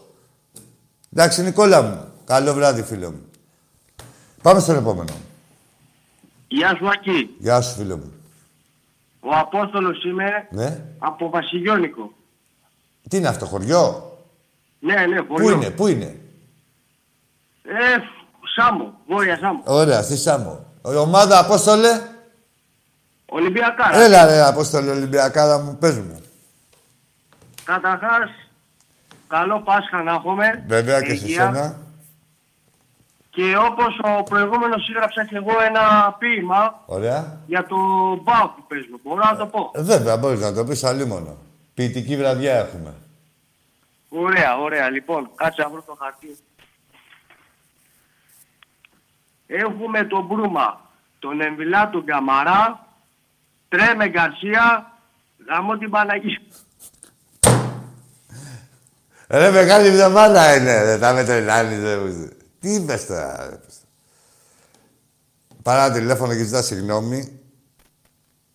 Speaker 1: Εντάξει, Νικόλα μου. Καλό βράδυ, φίλε μου. Πάμε στον επόμενο.
Speaker 12: Γεια σου Άκη.
Speaker 1: Γεια σου, φίλε μου.
Speaker 12: Ο Απόστολος είμαι
Speaker 1: Ναι.
Speaker 12: από Βασιλιώνικο.
Speaker 1: Τι είναι αυτό, χωριό;
Speaker 12: Ναι, ναι,
Speaker 1: Πού
Speaker 12: πολύ.
Speaker 1: είναι, πού είναι;
Speaker 12: Ε, Σάμο, Βόρεια Σάμο.
Speaker 1: Ωραία, στη Σάμο. Η ομάδα, Απόστολε;
Speaker 12: Ολυμπιακά.
Speaker 1: Έλα ρε, Απόστολε, Ολυμπιακάρα μου, πες μου.
Speaker 12: Καταρχάς, καλό Πάσχα να έχουμε.
Speaker 1: Βέβαια και σε
Speaker 12: Υγεία.
Speaker 1: σένα.
Speaker 12: Και όπως ο προηγούμενος έγραψα και εγώ ένα ποίημα
Speaker 1: Ωραία.
Speaker 12: για το μπάου που παίζουμε. Μπορώ να το πω.
Speaker 1: Ε, Βέβαια, μπορείς να το πεις αλλήμωνο. Ποιητική βραδιά έχουμε.
Speaker 12: Ωραία, ωραία. Λοιπόν, κάτσε να βρω το χαρτί. Έχουμε τον Μπρούμα, τον Εμβιλά, τον Καμαρά, Τρέμε Γκαρσία, γαμώ την Παναγία.
Speaker 1: Ρε, μεγάλη εβδομάδα είναι, ρε, θα με τρελάνεις, ρε. μου. Τι είπες τώρα, ρε. Παρά τηλέφωνο και ζητά συγγνώμη.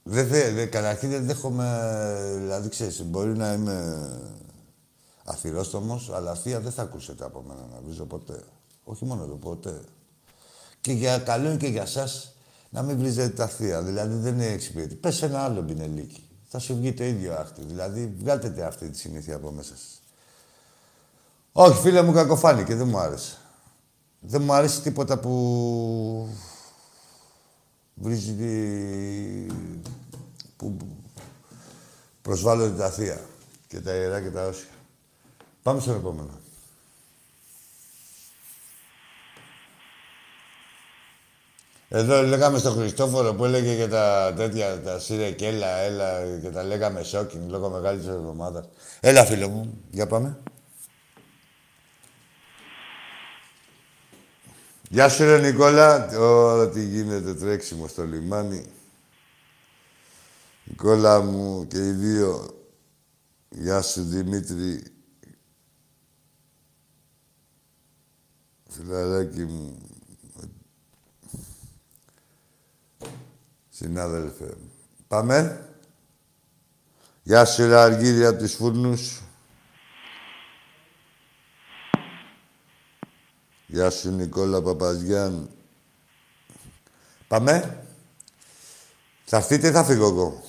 Speaker 1: Δεν θε, δε, καταρχήν δεν δέχομαι, δηλαδή ξέρεις, μπορεί να είμαι αθυρόστομος, αλλά θεία δεν θα ακούσετε από μένα να βρίζω ποτέ. Όχι μόνο εδώ, ποτέ. Και για καλό είναι και για σας να μην βρίζετε τα θεία. Δηλαδή δεν είναι εξυπηρετή. Πες ένα άλλο μπινελίκι. Θα σου βγει το ίδιο άχτη. Δηλαδή βγάλτε αυτή τη συνήθεια από μέσα σας. Όχι, φίλε μου, κακοφάνηκε. Δεν μου άρεσε. Δεν μου αρέσει τίποτα που βρίζει που προσβάλλονται τα θεία και τα ιερά και τα όσια. Πάμε στο επόμενο. Εδώ λέγαμε στον Χριστόφορο που έλεγε για τα τέτοια, τα σύρια και έλα, έλα και τα λέγαμε σόκινγκ λόγω μεγάλης εβδομάδας. Έλα φίλο μου, για πάμε. Γεια σου ρε Νικόλα. Τώρα τι γίνεται τρέξιμο στο λιμάνι. Νικόλα μου και οι δύο. Γεια σου Δημήτρη. Φιλαράκι μου. Συνάδελφε. Πάμε. Γεια σου ρε Αργύρια από τους Φούρνους. Γεια σου Νικόλα Παπαζιάν. Πάμε. Θα έρθείτε ή θα φύγω εγώ;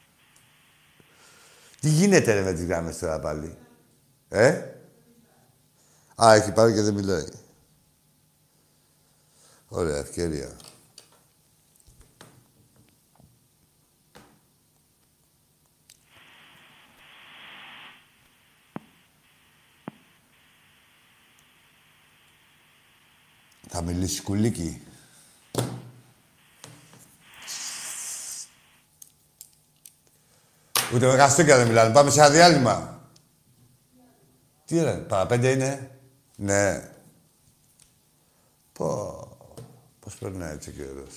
Speaker 1: Τι γίνεται ρε με τις γράμμες τώρα πάλι; Ε; Α, έχει πάρει και δεν μιλάει. Ωραία, ευκαιρία. Θα μιλήσει κουλίκι. Ούτε με καστούκια δεν μιλάνε. Πάμε σε ένα διάλειμμα. Τι είναι, παραπέντε είναι; Ναι. Πω, πώς περνάει έτσι ο καιρός.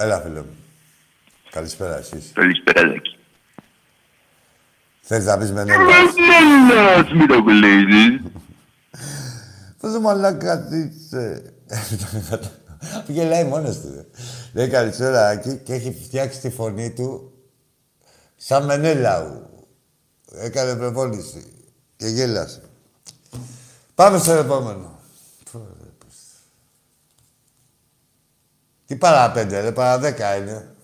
Speaker 1: Έλα, φίλε μου. Καλησπέρα, εσείς.
Speaker 10: Καλησπέρα, Ζάκη.
Speaker 1: Θέλεις να πεις με νέλα.
Speaker 10: Μαλάς, μην το κλείνεις.
Speaker 1: Πώς μαλάκα είσαι. Γελάει μόνος του. ρε. Λέει καλησπέρα, Άκη, και έχει φτιάξει τη φωνή του σαν Μενέλαου. Έκανε προπόνηση και γέλασε. Πάμε στο επόμενο. Τι παρά πέντε, ρε, παρά δέκα είναι.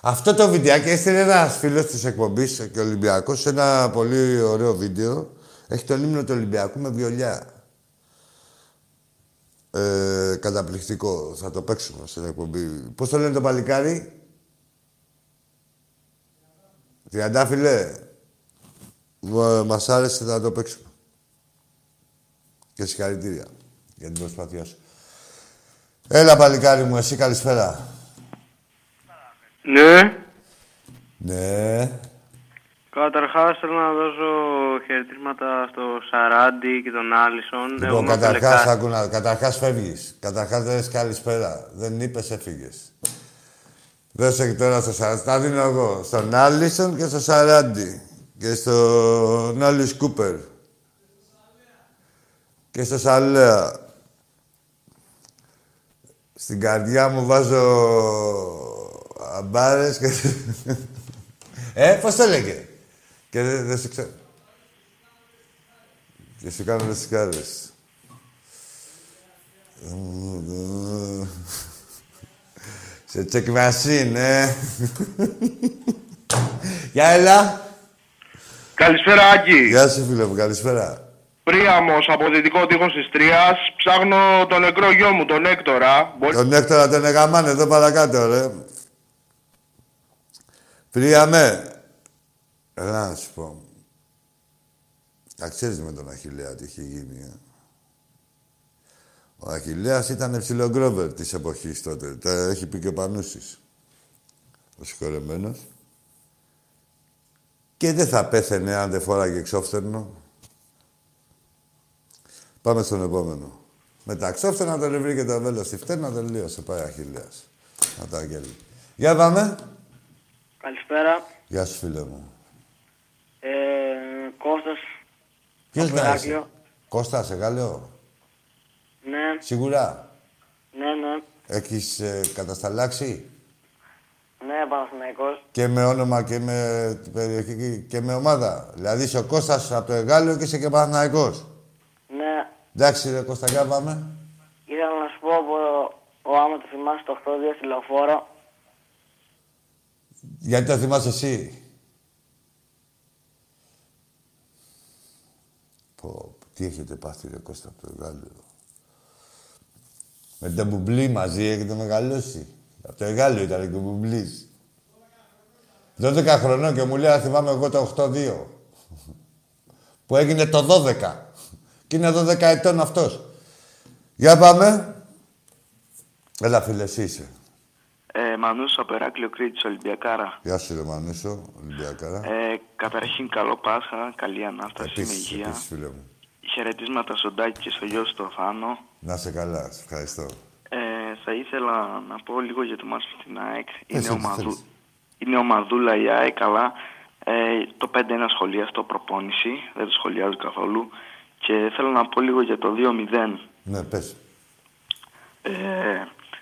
Speaker 1: Αυτό το βιντεάκι έστειλε ένας φίλος της εκπομπής και Ολυμπιακός σε ένα πολύ ωραίο βίντεο. Έχει το λίμνο του Ολυμπιακού με βιολιά. Ε, καταπληκτικό. Θα το παίξουμε στην εκπομπή. Πώς το λένε το παλικάρι; Τριαντάφυλλε. Μα- Μας άρεσε να το παίξουμε. Και συγχαρητήρια για την προσπάθειά σου. Έλα, παλικάρι μου, εσύ καλησπέρα.
Speaker 13: Ναι.
Speaker 1: Ναι.
Speaker 13: Καταρχάς θέλω να δώσω χαιρετίσματα στο Σαράντι και τον Άλισον. Εγώ
Speaker 1: Λοιπόν,
Speaker 13: είμαι από
Speaker 1: καταρχάς,
Speaker 13: Λεκά-
Speaker 1: άκου να... Καταρχάς φεύγεις. Καταρχάς δεν λες καλησπέρα. Δεν είπες, έφυγες. Δώσε και τώρα στο Σαράντι. Τα δίνω εγώ. Στον Άλισον και στο Σαράντι. Και στον Άλις Κούπερ. Και στο Σαλέα. Στην καρδιά μου βάζω αμπάρες και... ε, πώς το λέγε; Και δεν δεν σε ξέρω. Και σου κάνω τις κάρες. Σε check machine, ε. Γεια, έλα.
Speaker 7: Καλησπέρα, Άκη.
Speaker 1: Γεια σου, φίλε μου, καλησπέρα.
Speaker 7: Πρίαμος από δυτικό τείχος της Τρίας. Ψάχνω τον νεκρό γιο μου, τον Έκτορα. Μπορεί...
Speaker 1: Τον Έκτορα τον εγαμάνε εδώ παρακάτω, ρε. Πρίαμε. Έλα να σου πω. Τα ξέρεις με τον Αχιλέα τι είχε γίνει, ε. Ο Αχιλέας ήταν ψιλογκρόβερ της εποχής τότε. Τα έχει πει και ο Πανούσης. Ο συγχωρεμένος. Και δεν θα πέθαινε αν δεν φόραγε εξόφθερνο. Πάμε στον επόμενο. Με τα ξόφθερνα τον βρήκε και το βέλο στη φτέρνα, τελείωσε. Πάει ο Αχιλέας. Να τα αγγέλει. Για πάμε.
Speaker 11: Καλησπέρα.
Speaker 1: Γεια σου, φίλε μου.
Speaker 11: Ε, Κώστας.
Speaker 1: Ποιος
Speaker 11: από
Speaker 1: να
Speaker 11: Ηράκλειο.
Speaker 1: είσαι. Κώστα, σε καλό;
Speaker 11: Ναι,
Speaker 1: Σίγουρα;
Speaker 11: ναι, ναι.
Speaker 1: Έχεις ε, κατασταλάξει;
Speaker 11: Ναι, Παναθηναϊκός.
Speaker 1: Και με όνομα και με περιοχή και με ομάδα. Δηλαδή είσαι ο Κώστας από το Εγάλιο και είσαι και Παναθηναϊκός.
Speaker 11: Ναι,
Speaker 1: Εντάξει ρε Κώστα, για πάμε.
Speaker 11: ήθελα να σου πω από ο άμα το θυμάσαι το 8-2 στη λεωφόρο.
Speaker 1: Γιατί το θυμάσαι εσύ; Πω, πω, τι έχετε πάθει ρε Κώστα από το Εγάλιο. Με τον Μπουμπλή μαζί έχετε μεγαλώσει. Από το Εγάλιο ήταν και ο Μπουμπλής. 12 χρονών και μου λέει, «Α, θυμάμαι εγώ το 8-2. Που έγινε το 12. Και είναι 12 ετών αυτός. Για πάμε. Έλα φίλε, εσύ είσαι.
Speaker 14: Ε, Μανούσο από Εράκλειο Κρήτης, Ολυμπιακάρα.
Speaker 1: Γεια σου ρε Μανούσο, Ολυμπιακάρα.
Speaker 14: Ε, καταρχήν καλό Πάσχα, καλή Ανάσταση με
Speaker 1: Επίσης,
Speaker 14: υγεία.
Speaker 1: επίσης, φίλε μου.
Speaker 14: Χαιρετίσματα στον Τάκη και στο γιο σου το Θάνο.
Speaker 1: Να σε καλά, σε ευχαριστώ.
Speaker 14: Ε, θα ήθελα να πω λίγο για το μάτς με την ΑΕΚ.
Speaker 1: Πες
Speaker 14: Είναι,
Speaker 1: ό,τι
Speaker 14: ομαδού...
Speaker 1: θέλεις;
Speaker 14: είναι ομαδούλα η ΑΕΚ, αλλά ε, το 5-1 σχολιάστο προπόνηση. Δεν το σχολιάζω καθόλου. Και θέλω να πω λίγο για το 2-0.
Speaker 1: Ναι, πες.
Speaker 14: Ε,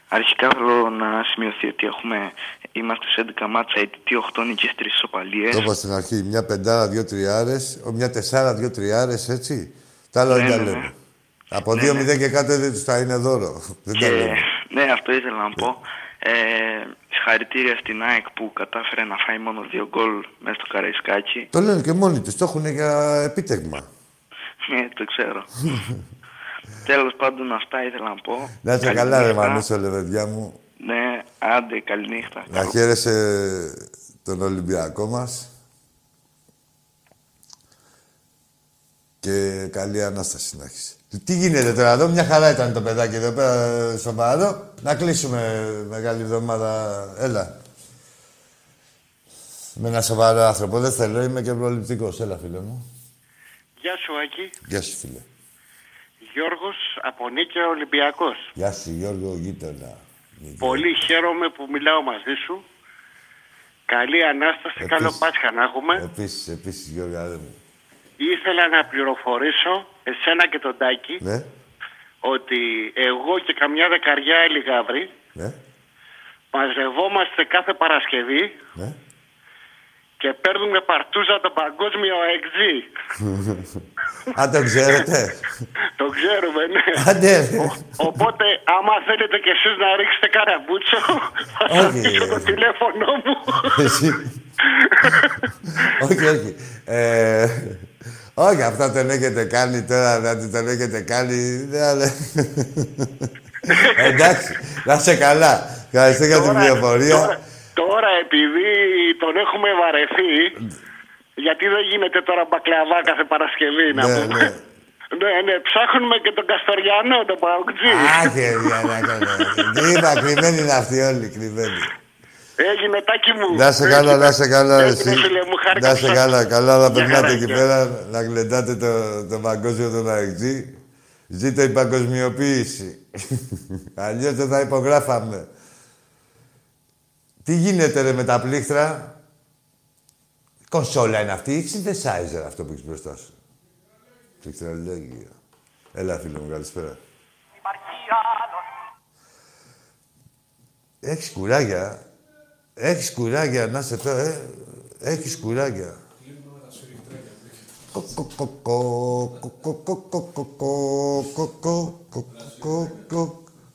Speaker 14: αρχικά θέλω να σημειωθεί ότι έχουμε, είμαστε σε 11 μάτσα, αιτητή 8 νίκες, 3 ισοπαλίες.
Speaker 1: Το είπα στην αρχή. Μια πεντάρα, δύο τριάρες, ο- μια τεσσάρα, δύο τριάρες, έτσι. Τα άλλα δεν
Speaker 14: Ναι,
Speaker 1: τα
Speaker 14: ναι,
Speaker 1: λέμε.
Speaker 14: ναι.
Speaker 1: Από
Speaker 14: Ναι,
Speaker 1: 2-0
Speaker 14: ναι.
Speaker 1: και κάτω δεν τους τα είναι δώρο. Δεν τα
Speaker 14: Και,
Speaker 1: λέμε.
Speaker 14: ναι, αυτό ήθελα να πω. Ε, συγχαρητήρια στην ΑΕΚ που κατάφερε να φάει μόνο δύο γκολ μέσα στο Καραϊσκάκι.
Speaker 1: Το λένε και μόνοι τους. Το έχουν για επίτευγμα.
Speaker 14: Ναι, το ξέρω. Τέλος πάντων, αυτά ήθελα να πω.
Speaker 1: Να είσαι
Speaker 14: Καλή
Speaker 1: καλά, ρε
Speaker 14: νύχτα.
Speaker 1: Μανούσο, λεβεδιά μου.
Speaker 14: Ναι, άντε, καληνύχτα.
Speaker 1: Να χαίρεσαι τον Ολυμπιακό μας. Και καλή Ανάσταση να έχεις. Τι γίνεται τώρα εδώ, μια χαρά ήταν το παιδάκι εδώ πέρα σοβαρό. Να κλείσουμε μεγάλη εβδομάδα. Έλα. Με ένα σοβαρό άνθρωπο. Δεν θέλω, είμαι και προληπτικός. Έλα, φίλε μου.
Speaker 15: Γεια σου Άκη,
Speaker 1: Γεια σου, φίλε.
Speaker 15: Γιώργος από Νίκαια Ολυμπιακός.
Speaker 1: Γεια σου, Γιώργο, γείτονα.
Speaker 15: Πολύ χαίρομαι που μιλάω μαζί σου. Καλή Ανάσταση, καλό Πάσχα να έχουμε.
Speaker 1: Επίσης, επίσης, Γιώργο, άρε μου.
Speaker 15: Ήθελα να πληροφορήσω εσένα και τον Τάκη
Speaker 1: Ναι,
Speaker 15: ότι εγώ και καμιά δεκαριά άλλοι γάβροι
Speaker 1: ναι,
Speaker 15: μαζευόμαστε κάθε Παρασκευή
Speaker 1: ναι.
Speaker 15: Και παίρνουμε παρτούζα τον παγκόσμιο εξή.
Speaker 1: Αν το ξέρετε.
Speaker 15: Το ξέρουμε, ναι.
Speaker 1: Άντε, ρε.
Speaker 15: Οπότε, άμα θέλετε κι εσείς να ρίξετε κάνα μπούτσο, θα σας
Speaker 1: Όχι.
Speaker 15: δείξω το τηλέφωνο μου.
Speaker 1: Εσύ. όχι, όχι. Ε, όχι, αυτά τον έχετε κάνει τώρα, να τον έχετε κάνει. Ναι, αλλά... Εντάξει, να είσαι καλά. Ευχαριστώ για την πληροφορία.
Speaker 15: Τώρα, τώρα, επειδή τον έχουμε βαρεθεί, γιατί δεν γίνεται τώρα μπακλαβά κάθε Παρασκευή να
Speaker 1: Ναι,
Speaker 15: πούμε.
Speaker 1: ναι.
Speaker 15: Ναι, ναι, ψάχνουμε και τον Καστοριανό, τον Παοκτζή.
Speaker 1: Άχε, για να κάνω. Τι είπα, κρυμμένοι είναι αυτοί όλοι, κρυμμένοι.
Speaker 15: Έγινε τάκι μου.
Speaker 1: Να σε καλά, να σε καλά,
Speaker 15: Έγινε,
Speaker 1: εσύ.
Speaker 15: φίλε μου, χάρηκα
Speaker 1: Να
Speaker 15: που
Speaker 1: σε
Speaker 15: σας-
Speaker 1: καλά, καλά να
Speaker 15: Γεια
Speaker 1: περνάτε
Speaker 15: χαρά,
Speaker 1: εκεί
Speaker 15: γεια.
Speaker 1: πέρα, να γλεντάτε το, το παγκόσμιο τον αεξή. Ζήτω η παγκοσμιοποίηση. Αλλιώς δεν θα υπογράφαμε. Τι γίνεται ρε με τα πλήκτρα. Κονσόλα είναι αυτή ή synthesizer αυτό που έχεις μπροστά σου. Πληκτρολόγια. Έλα φίλε μου, καλησπέρα. Έχεις κουράγια. Έχεις κουράγια να σε τώρα, ε. Έχεις κουράγια.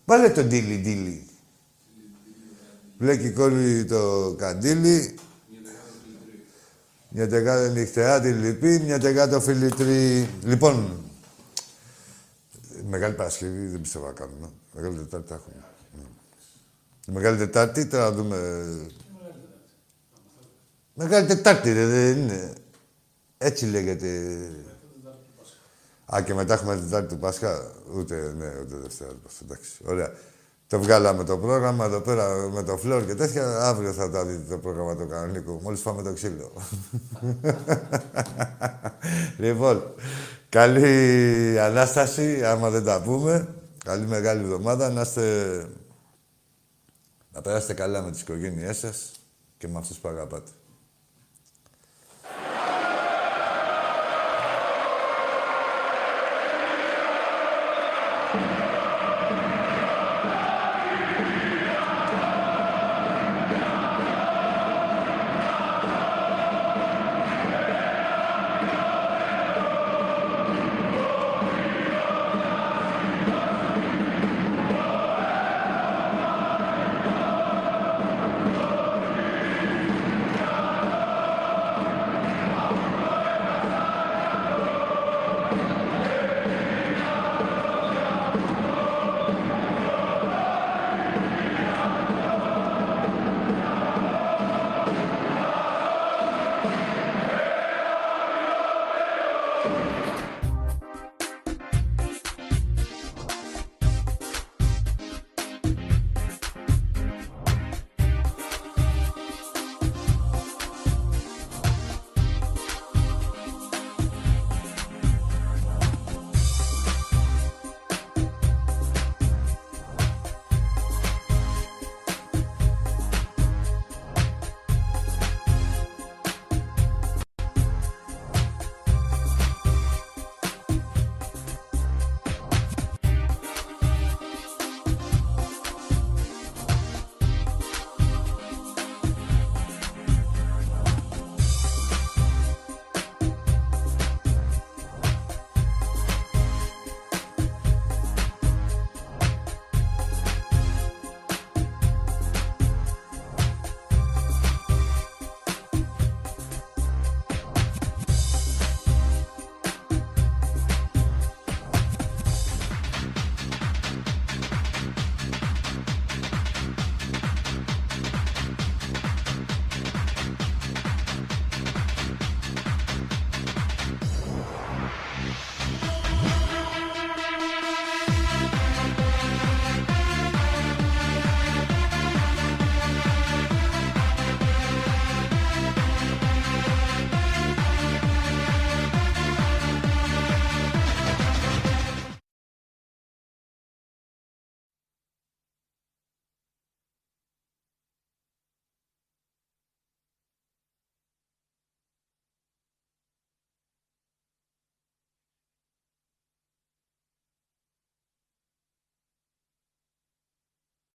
Speaker 1: Βάλε το ντίλι ντίλι. Βλέκει κόλλη το καντήλι. Μια τεγά νυχτερά τη λυπή, μια τεγά το φιλιτρί. Λοιπόν, Μεγάλη Παρασκευή δεν πιστεύω να κάνουμε. Μεγάλη Τετάρτη θα έχουμε. Ναι. Τη Μεγάλη Τετάρτη τώρα να δούμε. Μεγάλη Τετάρτη ρε, δεν είναι. Έτσι λέγεται. Α, και μετά έχουμε Τετάρτη του Πάσχα. Ούτε, ναι, ούτε Δευτέρα του Πάσχα. Εντάξει, ωραία. Το βγάλαμε το πρόγραμμα εδώ πέρα με το φλόρ και τέτοια. Αύριο θα τα δείτε το πρόγραμμα το κανονικό. Μόλις πάμε το ξύλο. λοιπόν, καλή Ανάσταση, άμα δεν τα πούμε. Καλή μεγάλη εβδομάδα. Να είστε... Να περάσετε καλά με τις οικογένειές σας και με αυτούς που αγαπάτε.